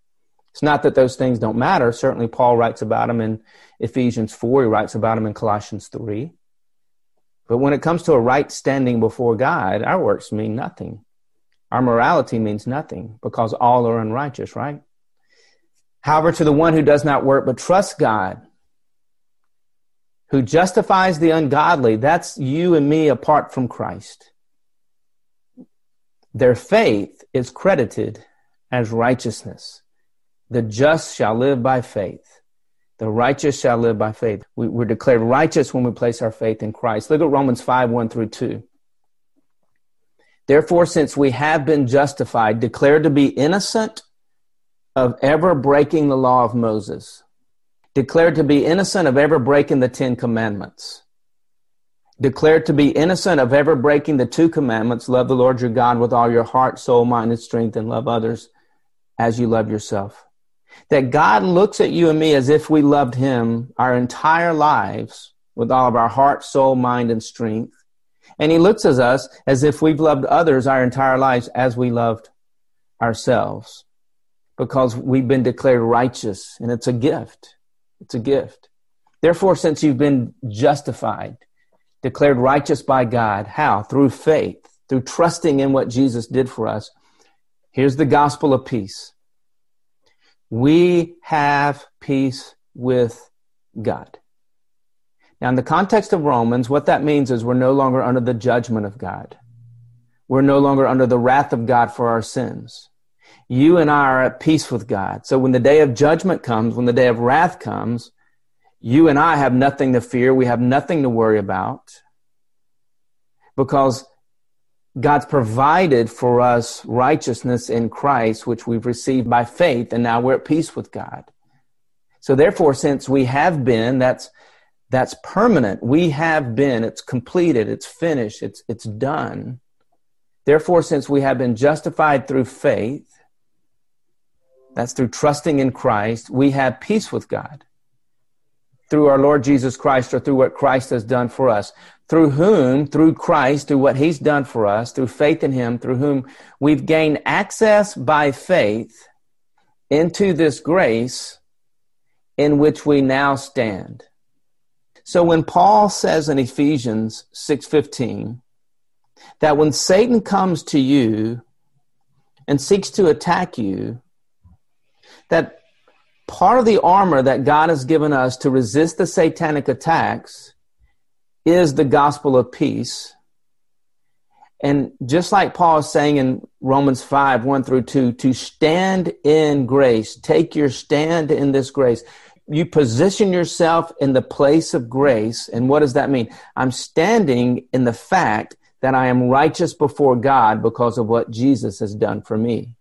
Speaker 1: It's not that those things don't matter. Certainly, Paul writes about them in Ephesians 4, he writes about them in Colossians 3. But when it comes to a right standing before God, our works mean nothing. Our morality means nothing because all are unrighteous, right? However, to the one who does not work but trusts God, who justifies the ungodly, that's you and me apart from Christ. Their faith is credited as righteousness. The just shall live by faith. The righteous shall live by faith. We, are declared righteous when we place our faith in Christ. Look at Romans 5 1 through 2. Therefore, since we have been justified, declared to be innocent of ever breaking the law of Moses, declared to be innocent of ever breaking the Ten Commandments, declared to be innocent of ever breaking the two commandments love the Lord your God with all your heart, soul, mind, and strength, and love others as you love yourself that God looks at you and me as if we loved Him our entire lives with all of our heart, soul, mind, and strength. And He looks at us as if we've loved others our entire lives as we loved ourselves because we've been declared righteous and it's a gift. It's a gift. Therefore, since you've been justified, declared righteous by God, how? Through faith, through trusting in what Jesus did for us. Here's the gospel of peace. We have peace with God. Now, in the context of Romans, what that means is we're no longer under the judgment of God. We're no longer under the wrath of God for our sins. You and I are at peace with God. So when the day of judgment comes, when the day of wrath comes, you and I have nothing to fear. We have nothing to worry about because God's provided for us righteousness in Christ, which we've received by faith, and now we're at peace with God. So therefore, since we have been, that's that's permanent. We have been, it's completed, it's finished, it's it's done. Therefore, since we have been justified through faith, that's through trusting in Christ, we have peace with God through our Lord Jesus Christ or through what Christ has done for us. Through whom, through Christ, through what he's done for us, through faith in him, through whom we've gained access by faith into this grace in which we now stand. So when Paul says in Ephesians 6:15 that when Satan comes to you and seeks to attack you that part of the armor that God has given us to resist the satanic attacks is the gospel of peace. And just like Paul is saying in Romans 5 1 through 2, to stand in grace, take your stand in this grace. You position yourself in the place of grace. And what does that mean? I'm standing in the fact that I am righteous before God because of what Jesus has done for me.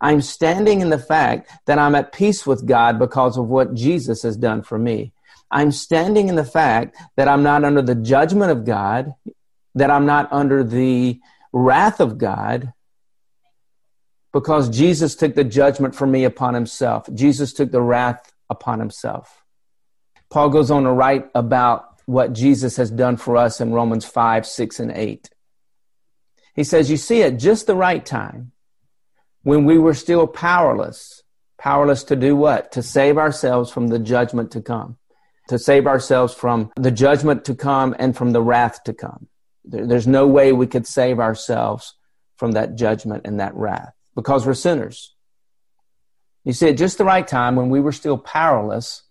Speaker 1: I'm standing in the fact that I'm at peace with God because of what Jesus has done for me. I'm standing in the fact that I'm not under the judgment of God, that I'm not under the wrath of God, because Jesus took the judgment for me upon himself. Jesus took the wrath upon himself. Paul goes on to write about what Jesus has done for us in Romans 5, 6, and 8. He says, You see, at just the right time, when we were still powerless. Powerless to do what? To save ourselves from the judgment to come. To save ourselves from the judgment to come and from the wrath to come. There's no way we could save ourselves from that judgment and that wrath because we're sinners. You see, at just the right time, when we were still powerless,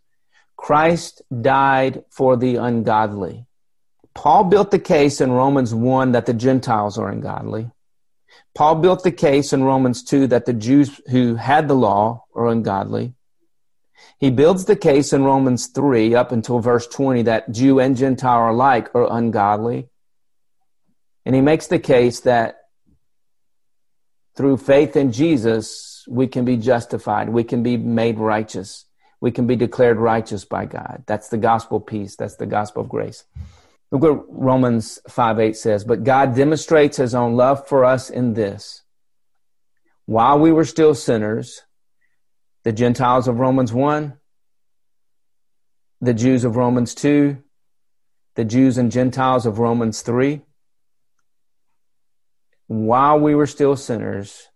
Speaker 1: Christ died for the ungodly. Paul built the case in Romans 1 that the Gentiles are ungodly. Paul built the case in Romans 2 that the Jews who had the law are ungodly. He builds the case in Romans 3 up until verse 20 that Jew and Gentile alike are ungodly. And he makes the case that through faith in Jesus, we can be justified. We can be made righteous. We can be declared righteous by God. That's the gospel peace. That's the gospel of grace. Look what Romans 5 8 says. But God demonstrates his own love for us in this. While we were still sinners, the Gentiles of Romans 1, the Jews of Romans 2, the Jews and Gentiles of Romans 3, while we were still sinners,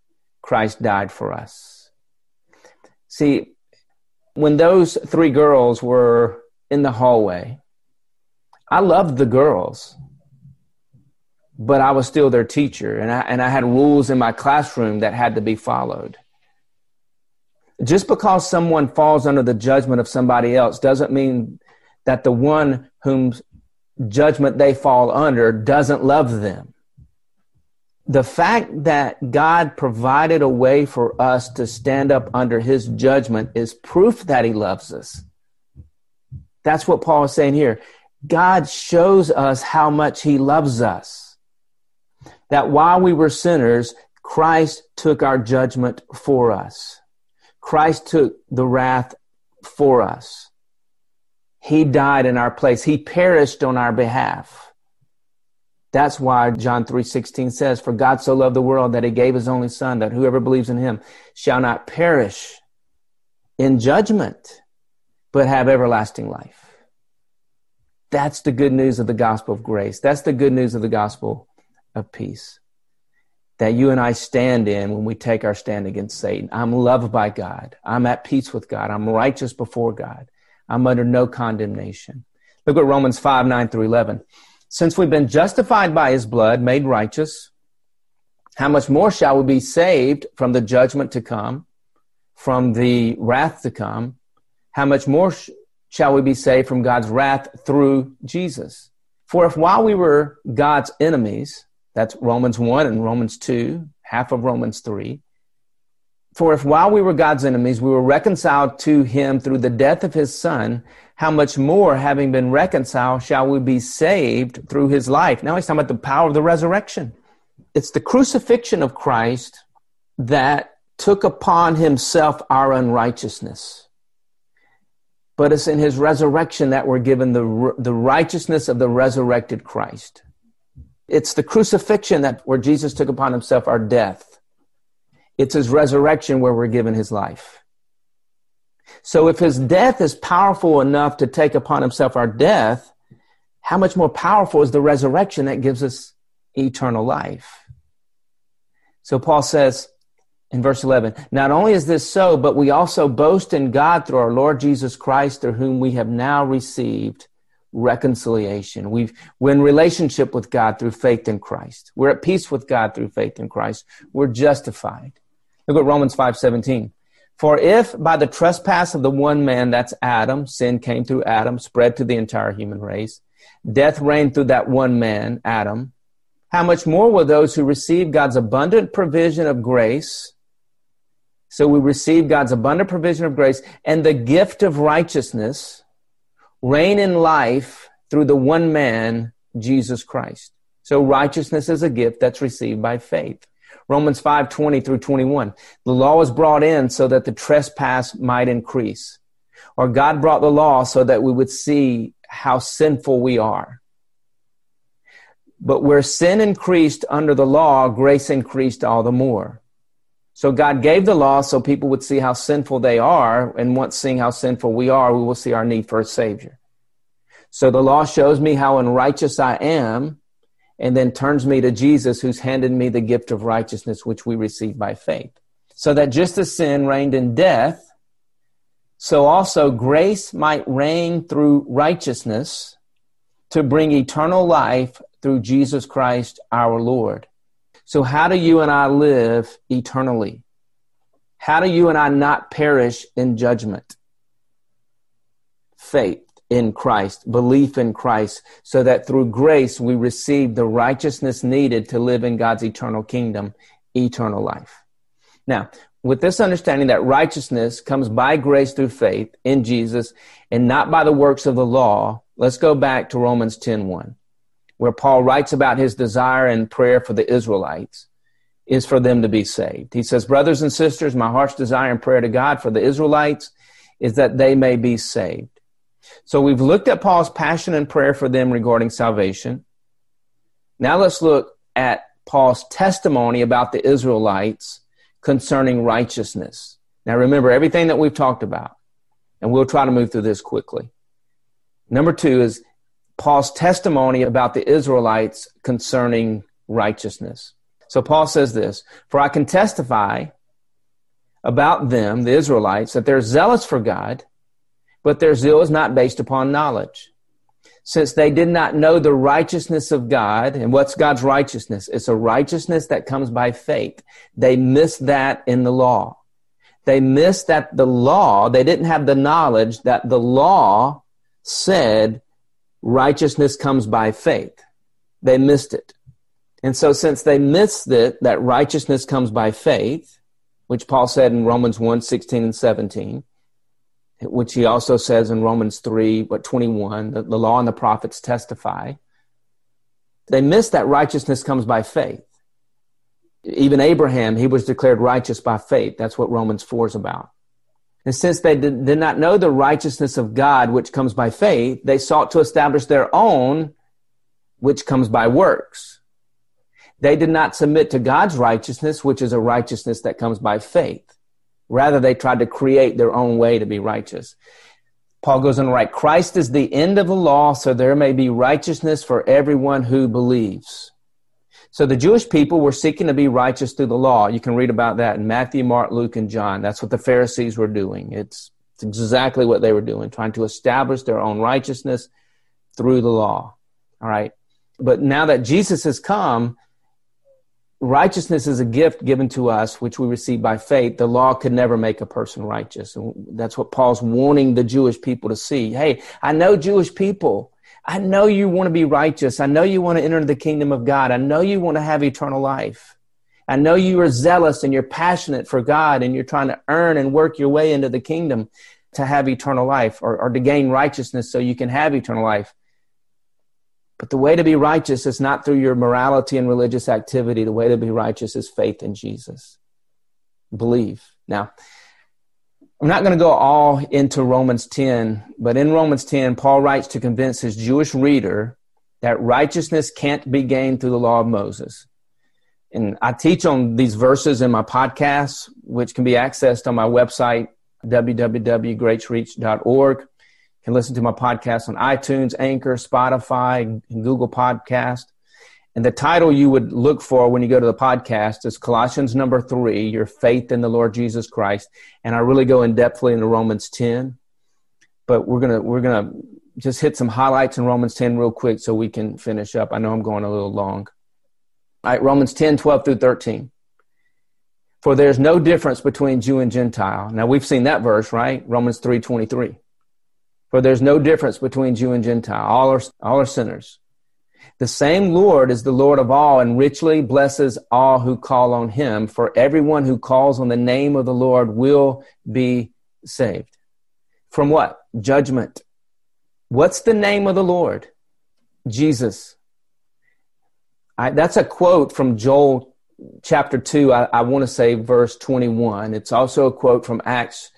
Speaker 1: Christ died for us. See, when those three girls were in the hallway, I loved the girls, but I was still their teacher, and I, and I had rules in my classroom that had to be followed. Just because someone falls under the judgment of somebody else doesn't mean that the one whom judgment they fall under doesn't love them. The fact that God provided a way for us to stand up under his judgment is proof that he loves us. That's what Paul is saying here. God shows us how much he loves us. That while we were sinners, Christ took our judgment for us. Christ took the wrath for us. He died in our place. He perished on our behalf. That's why John 3:16 says, "For God so loved the world that he gave his only son that whoever believes in him shall not perish in judgment, but have everlasting life." That's the good news of the gospel of grace. That's the good news of the gospel of peace that you and I stand in when we take our stand against Satan. I'm loved by God. I'm at peace with God. I'm righteous before God. I'm under no condemnation. Look at Romans 5 9 through 11. Since we've been justified by his blood, made righteous, how much more shall we be saved from the judgment to come, from the wrath to come? How much more sh- shall we be saved from God's wrath through Jesus? For if while we were God's enemies, that's Romans 1 and Romans 2, half of Romans 3, for if while we were God's enemies, we were reconciled to him through the death of his son, how much more, having been reconciled, shall we be saved through his life? Now he's talking about the power of the resurrection. It's the crucifixion of Christ that took upon himself our unrighteousness. But it's in his resurrection that we're given the, the righteousness of the resurrected Christ. It's the crucifixion that where Jesus took upon himself our death it's his resurrection where we're given his life. So if his death is powerful enough to take upon himself our death, how much more powerful is the resurrection that gives us eternal life? So Paul says in verse 11, not only is this so, but we also boast in God through our Lord Jesus Christ, through whom we have now received reconciliation. We've, we're in relationship with God through faith in Christ. We're at peace with God through faith in Christ. We're justified. Look at Romans 5:17. For if by the trespass of the one man, that's Adam, sin came through Adam, spread to the entire human race, death reigned through that one man, Adam, how much more will those who receive God's abundant provision of grace? So we receive God's abundant provision of grace and the gift of righteousness reign in life through the one man, Jesus Christ. So righteousness is a gift that's received by faith. Romans 5 20 through 21. The law was brought in so that the trespass might increase. Or God brought the law so that we would see how sinful we are. But where sin increased under the law, grace increased all the more. So God gave the law so people would see how sinful they are. And once seeing how sinful we are, we will see our need for a Savior. So the law shows me how unrighteous I am and then turns me to Jesus, who's handed me the gift of righteousness, which we receive by faith. So that just as sin reigned in death, so also grace might reign through righteousness to bring eternal life through Jesus Christ our Lord. So, how do you and I live eternally? How do you and I not perish in judgment? Faith in Christ, belief in Christ, so that through grace we receive the righteousness needed to live in God's eternal kingdom, eternal life. Now, with this understanding that righteousness comes by grace through faith in Jesus and not by the works of the law, let's go back to Romans 10:1, where Paul writes about his desire and prayer for the Israelites is for them to be saved. He says, "Brothers and sisters, my heart's desire and prayer to God for the Israelites is that they may be saved." So we've looked at Paul's passion and prayer for them regarding salvation. Now let's look at Paul's testimony about the Israelites concerning righteousness. Now remember everything that we've talked about, and we'll try to move through this quickly. Number two is Paul's testimony about the Israelites concerning righteousness. So Paul says this For I can testify about them, the Israelites, that they're zealous for God but their zeal is not based upon knowledge. Since they did not know the righteousness of God, and what's God's righteousness? It's a righteousness that comes by faith. They missed that in the law. They missed that the law, they didn't have the knowledge that the law said righteousness comes by faith. They missed it. And so since they missed it, that righteousness comes by faith, which Paul said in Romans 1, 16 and 17, which he also says in Romans 3, what 21, the, the law and the prophets testify. They miss that righteousness comes by faith. Even Abraham, he was declared righteous by faith. That's what Romans 4 is about. And since they did, did not know the righteousness of God, which comes by faith, they sought to establish their own, which comes by works. They did not submit to God's righteousness, which is a righteousness that comes by faith. Rather, they tried to create their own way to be righteous. Paul goes on to write, Christ is the end of the law, so there may be righteousness for everyone who believes. So the Jewish people were seeking to be righteous through the law. You can read about that in Matthew, Mark, Luke, and John. That's what the Pharisees were doing. It's It's exactly what they were doing, trying to establish their own righteousness through the law. All right. But now that Jesus has come, righteousness is a gift given to us, which we receive by faith. The law could never make a person righteous. And that's what Paul's warning the Jewish people to see. Hey, I know Jewish people. I know you want to be righteous. I know you want to enter the kingdom of God. I know you want to have eternal life. I know you are zealous and you're passionate for God and you're trying to earn and work your way into the kingdom to have eternal life or, or to gain righteousness so you can have eternal life. But the way to be righteous is not through your morality and religious activity. The way to be righteous is faith in Jesus. Believe. Now, I'm not going to go all into Romans 10, but in Romans 10, Paul writes to convince his Jewish reader that righteousness can't be gained through the law of Moses. And I teach on these verses in my podcasts, which can be accessed on my website, www.gracereach.org can listen to my podcast on iTunes, Anchor, Spotify, and Google Podcast. And the title you would look for when you go to the podcast is Colossians number three, your faith in the Lord Jesus Christ. And I really go in depthly into Romans 10. But we're gonna we're gonna just hit some highlights in Romans 10 real quick so we can finish up. I know I'm going a little long. All right, Romans 10, 12 through 13. For there's no difference between Jew and Gentile. Now we've seen that verse, right? Romans 3, 23. For there's no difference between Jew and Gentile. All are, all are sinners. The same Lord is the Lord of all and richly blesses all who call on him. For everyone who calls on the name of the Lord will be saved. From what? Judgment. What's the name of the Lord? Jesus. I, that's a quote from Joel chapter 2, I, I want to say verse 21. It's also a quote from Acts,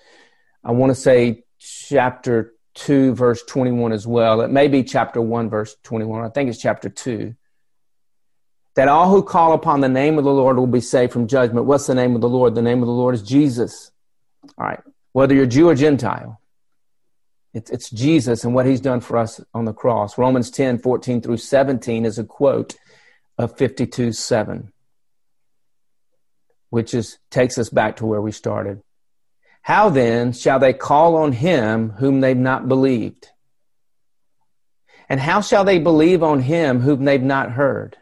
Speaker 1: I want to say chapter 2, verse 21 as well. It may be chapter 1, verse 21. I think it's chapter 2. That all who call upon the name of the Lord will be saved from judgment. What's the name of the Lord? The name of the Lord is Jesus. All right. Whether you're Jew or Gentile, it's, it's Jesus and what he's done for us on the cross. Romans 10, 14 through 17 is a quote of 52, 7, which is, takes us back to where we started. How then shall they call on him whom they've not believed? And how shall they believe on him whom they've not heard?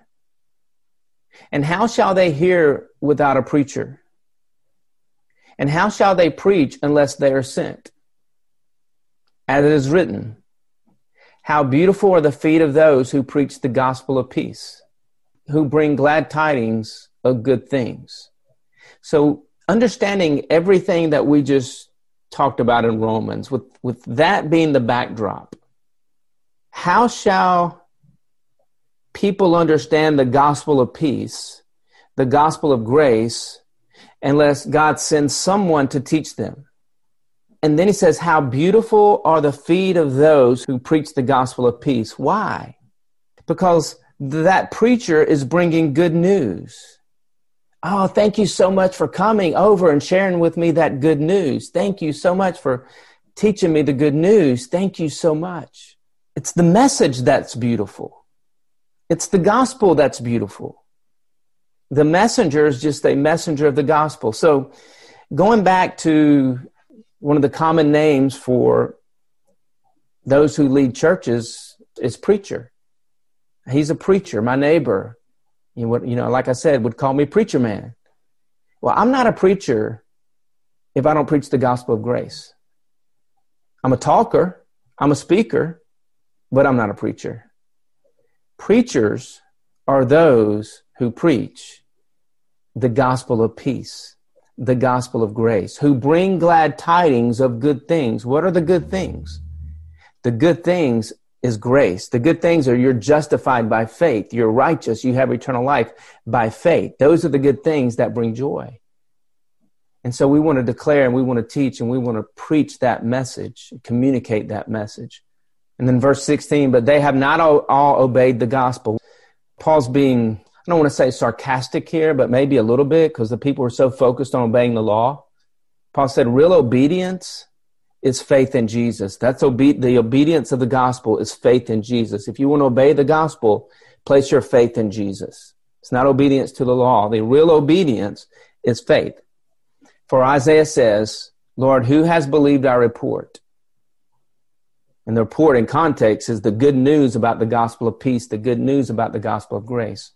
Speaker 1: And how shall they hear without a preacher? And how shall they preach unless they are sent? As it is written, How beautiful are the feet of those who preach the gospel of peace, who bring glad tidings of good things. So understanding everything that we just talked about in Romans, with, with that being the backdrop, how shall people understand the gospel of peace, the gospel of grace, unless God sends someone to teach them? And then he says, How beautiful are the feet of those who preach the gospel of peace. Why? Because that preacher is bringing good news. Oh, thank you so much for coming over and sharing with me that good news. Thank you so much for teaching me the good news. Thank you so much. It's the message that's beautiful. It's the gospel that's beautiful. The messenger is just a messenger of the gospel. So, going back to one of the common names for those who lead churches is preacher. He's a preacher, my neighbor. You you know, like I said, would call me preacher man. Well, I'm not a preacher if I don't preach the gospel of grace. I'm a talker, I'm a speaker, but I'm not a preacher. Preachers are those who preach the gospel of peace, the gospel of grace, who bring glad tidings of good things. What are the good things? The good things is grace. The good things are you're justified by faith. You're righteous. You have eternal life by faith. Those are the good things that bring joy. And so we want to declare and we want to teach and we want to preach that message, communicate that message. And then verse 16, but they have not all, obeyed the gospel. Paul's being, I don't want to say sarcastic here, but maybe a little bit because the people were so focused on obeying the law. Paul said real obedience is faith in Jesus. That's obe- the obedience of the gospel is faith in Jesus. If you want to obey the gospel, place your faith in Jesus. It's not obedience to the law. The real obedience is faith. For Isaiah says, Lord, who has believed our report? And the report in context is the good news about the gospel of peace, the good news about the gospel of grace.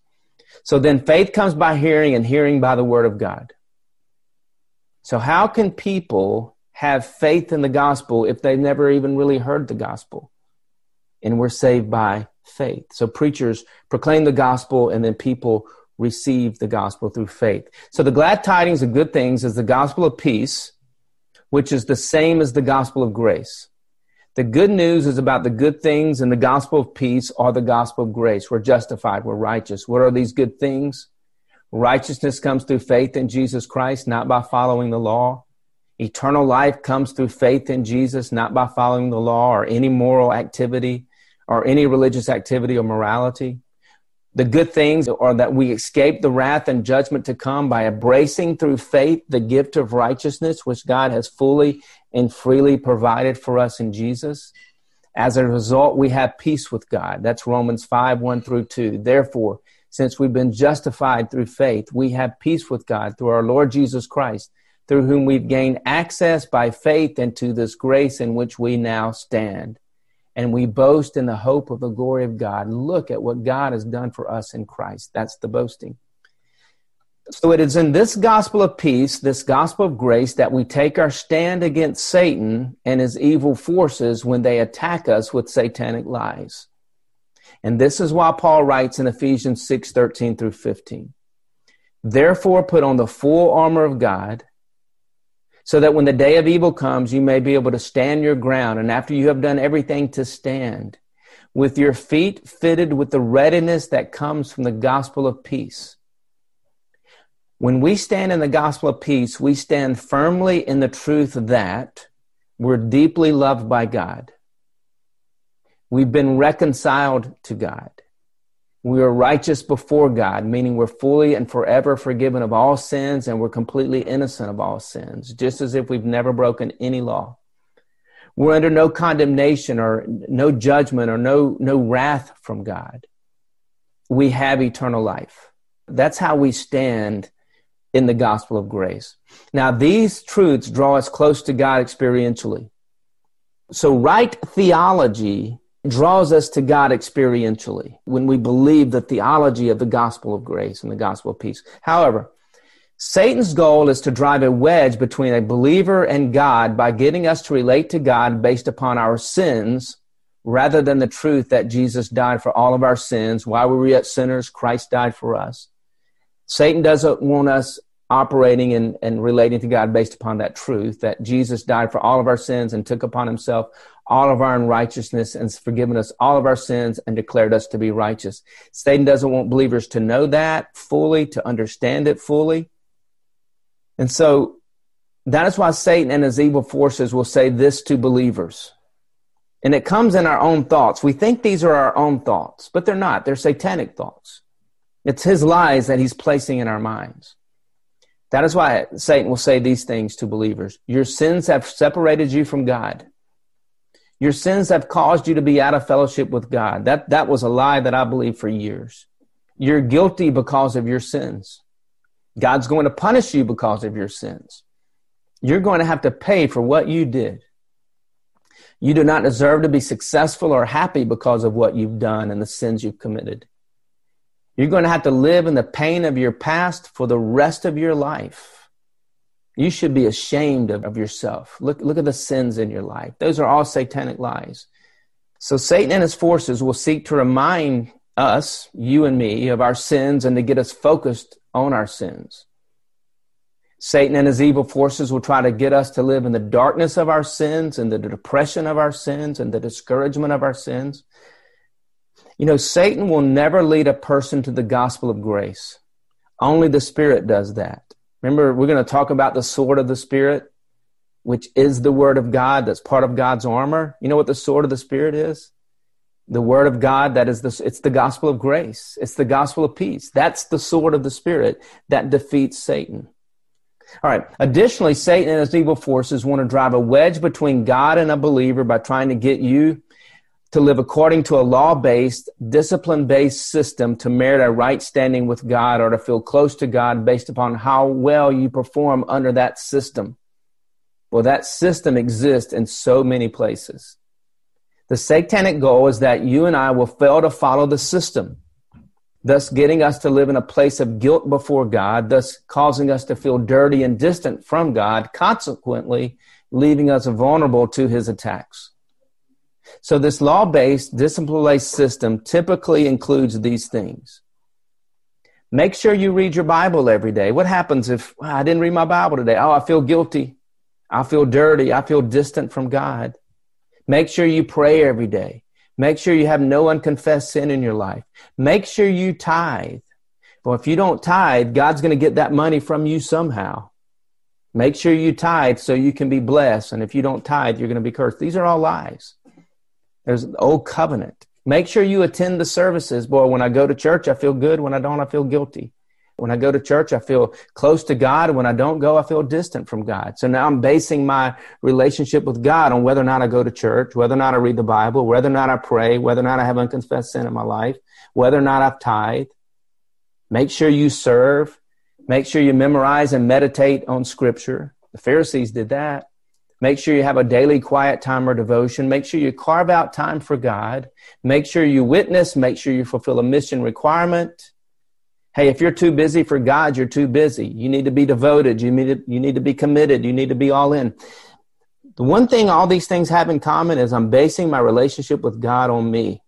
Speaker 1: So then faith comes by hearing and hearing by the word of God. So how can people have faith in the gospel if they've never even really heard the gospel? And we're saved by faith. So preachers proclaim the gospel and then people receive the gospel through faith. So the glad tidings of good things is the gospel of peace, which is the same as the gospel of grace. The good news is about the good things, and the gospel of peace or the gospel of grace. We're justified, we're righteous. What are these good things? Righteousness comes through faith in Jesus Christ, not by following the law. Eternal life comes through faith in Jesus, not by following the law or any moral activity or any religious activity or morality. The good things are that we escape the wrath and judgment to come by embracing through faith the gift of righteousness, which God has fully and freely provided for us in Jesus. As a result, we have peace with God. That's Romans 5 1 through 2. Therefore, since we've been justified through faith, we have peace with God through our Lord Jesus Christ, through whom we've gained access by faith into this grace in which we now stand and we boast in the hope of the glory of God. Look at what God has done for us in Christ. That's the boasting. So it is in this gospel of peace, this gospel of grace, that we take our stand against Satan and his evil forces when they attack us with satanic lies. And this is why Paul writes in Ephesians 6 13 through 15. Therefore, put on the full armor of God so that when the day of evil comes, you may be able to stand your ground. And after you have done everything to stand, with your feet fitted with the readiness that comes from the gospel of peace. When we stand in the gospel of peace, we stand firmly in the truth that we're deeply loved by God. We've been reconciled to God. We are righteous before God, meaning we're fully and forever forgiven of all sins and we're completely innocent of all sins, just as if we've never broken any law. We're under no condemnation or no judgment or no, no wrath from God. We have eternal life. That's how we stand in the gospel of grace. Now, these truths draw us close to God experientially. So, right theology draws us to God experientially when we believe the theology of the gospel of grace and the gospel of peace. However, Satan's goal is to drive a wedge between a believer and God by getting us to relate to God based upon our sins rather than the truth that Jesus died for all of our sins. While we were yet sinners, Christ died for us. Satan doesn't want us operating and, and relating to God based upon that truth that Jesus died for all of our sins and took upon himself all of our unrighteousness and forgiven us all of our sins and declared us to be righteous. Satan doesn't want believers to know that fully, to understand it fully. And so that is why Satan and his evil forces will say this to believers. And it comes in our own thoughts. We think these are our own thoughts, but they're not. They're satanic thoughts. It's his lies that he's placing in our minds. That is why Satan will say these things to believers. Your sins have separated you from God. Your sins have caused you to be out of fellowship with God. That, that was a lie that I believed for years. You're guilty because of your sins. God's going to punish you because of your sins. You're going to have to pay for what you did. You do not deserve to be successful or happy because of what you've done and the sins you've committed. You're going to have to live in the pain of your past for the rest of your life. You should be ashamed of, of yourself. Look, look at the sins in your life. Those are all satanic lies. So Satan and his forces will seek to remind us, you and me, of our sins and to get us focused on our sins. Satan and his evil forces will try to get us to live in the darkness of our sins and the depression of our sins and the discouragement of our sins. You know, Satan will never lead a person to the gospel of grace. Only the Spirit does that. Remember, we're going to talk about the sword of the Spirit, which is the Word of God, that's part of God's armor. You know what the sword of the Spirit is? The Word of God, that is the, it's the gospel of grace. It's the gospel of peace. That's the sword of the Spirit that defeats Satan. All right. Additionally, Satan and his evil forces want to drive a wedge between God and a believer by trying to get you to live according to a law based, discipline based system to merit a right standing with God or to feel close to God based upon how well you perform under that system. Well, that system exists in so many places. The satanic goal is that you and I will fail to follow the system, thus getting us to live in a place of guilt before God, thus causing us to feel dirty and distant from God, consequently leaving us vulnerable to his attacks. So this law-based, discipline-based system typically includes these things. Make sure you read your Bible every day. What happens if well, I didn't read my Bible today? Oh, I feel guilty. I feel dirty. I feel distant from God. Make sure you pray every day. Make sure you have no unconfessed sin in your life. Make sure you tithe. Well, if you don't tithe, God's going to get that money from you somehow. Make sure you tithe so you can be blessed. And if you don't tithe, you're going to be cursed. These are all lies. There's the old covenant. Make sure you attend the services. Boy, when I go to church, I feel good. When I don't, I feel guilty. When I go to church, I feel close to God. When I don't go, I feel distant from God. So now I'm basing my relationship with God on whether or not I go to church, whether or not I read the Bible, whether or not I pray, whether or not I have unconfessed sin in my life, whether or not I've tithe. Make sure you serve. Make sure you memorize and meditate on scripture. The Pharisees did that. Make sure you have a daily quiet time or devotion. Make sure you carve out time for God. Make sure you witness. Make sure you fulfill a mission requirement. Hey, if you're too busy for God, you're too busy. You need to be devoted. You need to, you need to be committed. You need to be all in. The one thing all these things have in common is I'm basing my relationship with God on me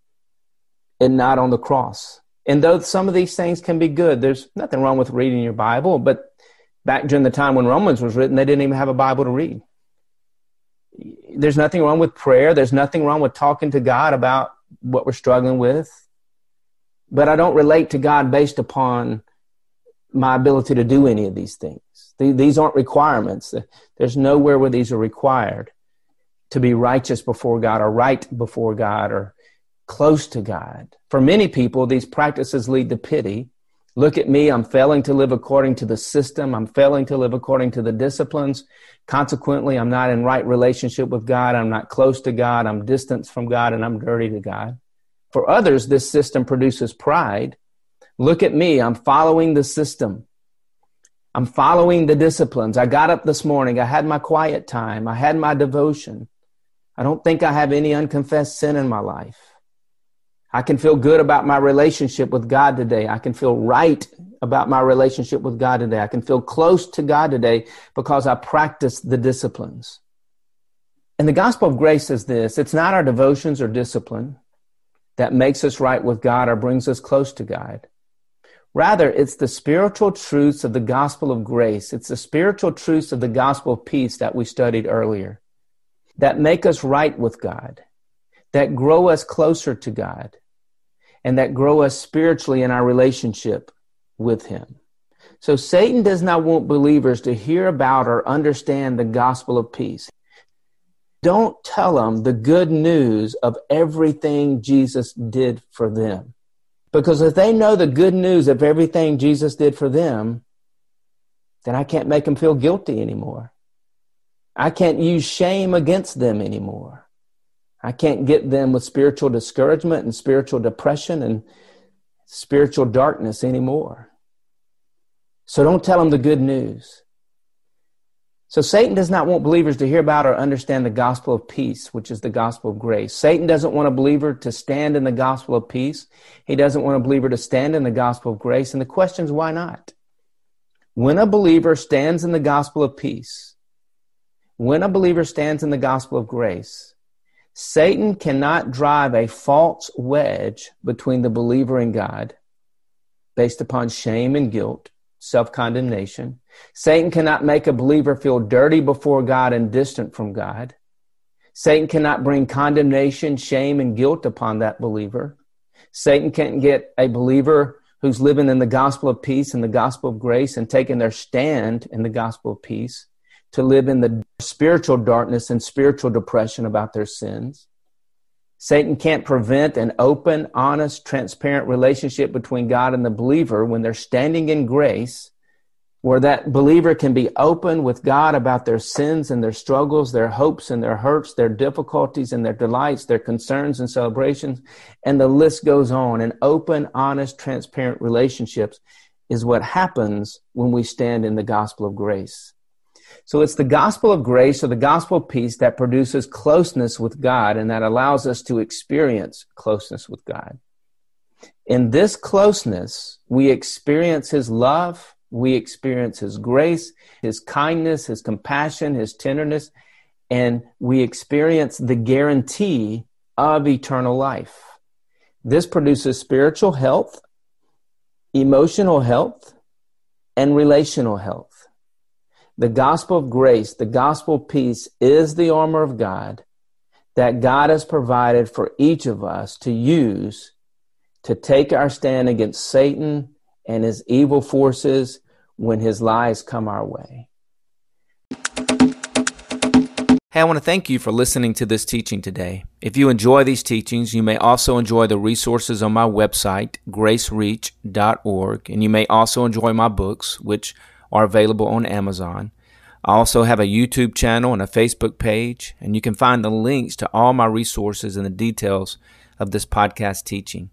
Speaker 1: and not on the cross. And though some of these things can be good, there's nothing wrong with reading your Bible, but back during the time when Romans was written, they didn't even have a Bible to read there's nothing wrong with prayer. There's nothing wrong with talking to God about what we're struggling with. But I don't relate to God based upon my ability to do any of these things. These aren't requirements. There's nowhere where these are required to be righteous before God or right before God or close to God. For many people, these practices lead to pity Look at me. I'm failing to live according to the system. I'm failing to live according to the disciplines. Consequently, I'm not in right relationship with God. I'm not close to God. I'm distant from God and I'm dirty to God. For others, this system produces pride. Look at me. I'm following the system. I'm following the disciplines. I got up this morning. I had my quiet time. I had my devotion. I don't think I have any unconfessed sin in my life. I can feel good about my relationship with God today. I can feel right about my relationship with God today. I can feel close to God today because I practice the disciplines. And the gospel of grace is this it's not our devotions or discipline that makes us right with God or brings us close to God. Rather, it's the spiritual truths of the gospel of grace. It's the spiritual truths of the gospel of peace that we studied earlier that make us right with God, that grow us closer to God, and that grow us spiritually in our relationship with Him. So Satan does not want believers to hear about or understand the gospel of peace. Don't tell them the good news of everything Jesus did for them. Because if they know the good news of everything Jesus did for them, then I can't make them feel guilty anymore. I can't use shame against them anymore. I can't get them with spiritual discouragement and spiritual depression and spiritual darkness anymore. So don't tell them the good news. So Satan does not want believers to hear about or understand the gospel of peace, which is the gospel of grace. Satan doesn't want a believer to stand in the gospel of peace. He doesn't want a believer to stand in the gospel of grace. And the question is, why not? When a believer stands in the gospel of peace, when a believer stands in the gospel of grace, Satan cannot drive a false wedge between the believer and God based upon shame and guilt, self condemnation. Satan cannot make a believer feel dirty before God and distant from God. Satan cannot bring condemnation, shame, and guilt upon that believer. Satan can't get a believer who's living in the gospel of peace and the gospel of grace and taking their stand in the gospel of peace to live in the spiritual darkness and spiritual depression about their sins. Satan can't prevent an open, honest, transparent relationship between God and the believer when they're standing in grace, where that believer can be open with God about their sins and their struggles, their hopes and their hurts, their difficulties and their delights, their concerns and celebrations. And the list goes on. And open, honest, transparent relationships is what happens when we stand in the gospel of grace. So it's the gospel of grace or the gospel of peace that produces closeness with God and that allows us to experience closeness with God. In this closeness, we experience His love, we experience His grace, His kindness, His compassion, His tenderness, and we experience the guarantee of eternal life. This produces spiritual health, emotional health, and relational health. The gospel of grace, the gospel of peace is the armor of God that God has provided for each of us to use to take our stand against Satan and his evil forces when his lies come our way. Hey, I want to thank you for listening to this teaching today. If you enjoy these teachings, you may also enjoy the resources on my website, gracereach.org, and you may also enjoy my books, which are available on Amazon. I also have a YouTube channel and a Facebook page, and you can find the links to all my resources and the details of this podcast teaching.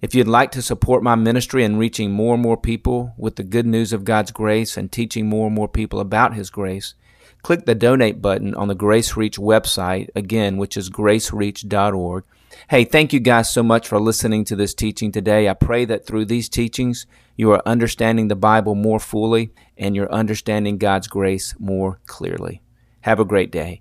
Speaker 1: If you'd like to support my ministry in reaching more and more people with the good news of God's grace and teaching more and more people about His grace, click the donate button on the Grace Reach website, again, which is gracereach.org. Hey, thank you guys so much for listening to this teaching today. I pray that through these teachings, you are understanding the Bible more fully and you're understanding God's grace more clearly. Have a great day.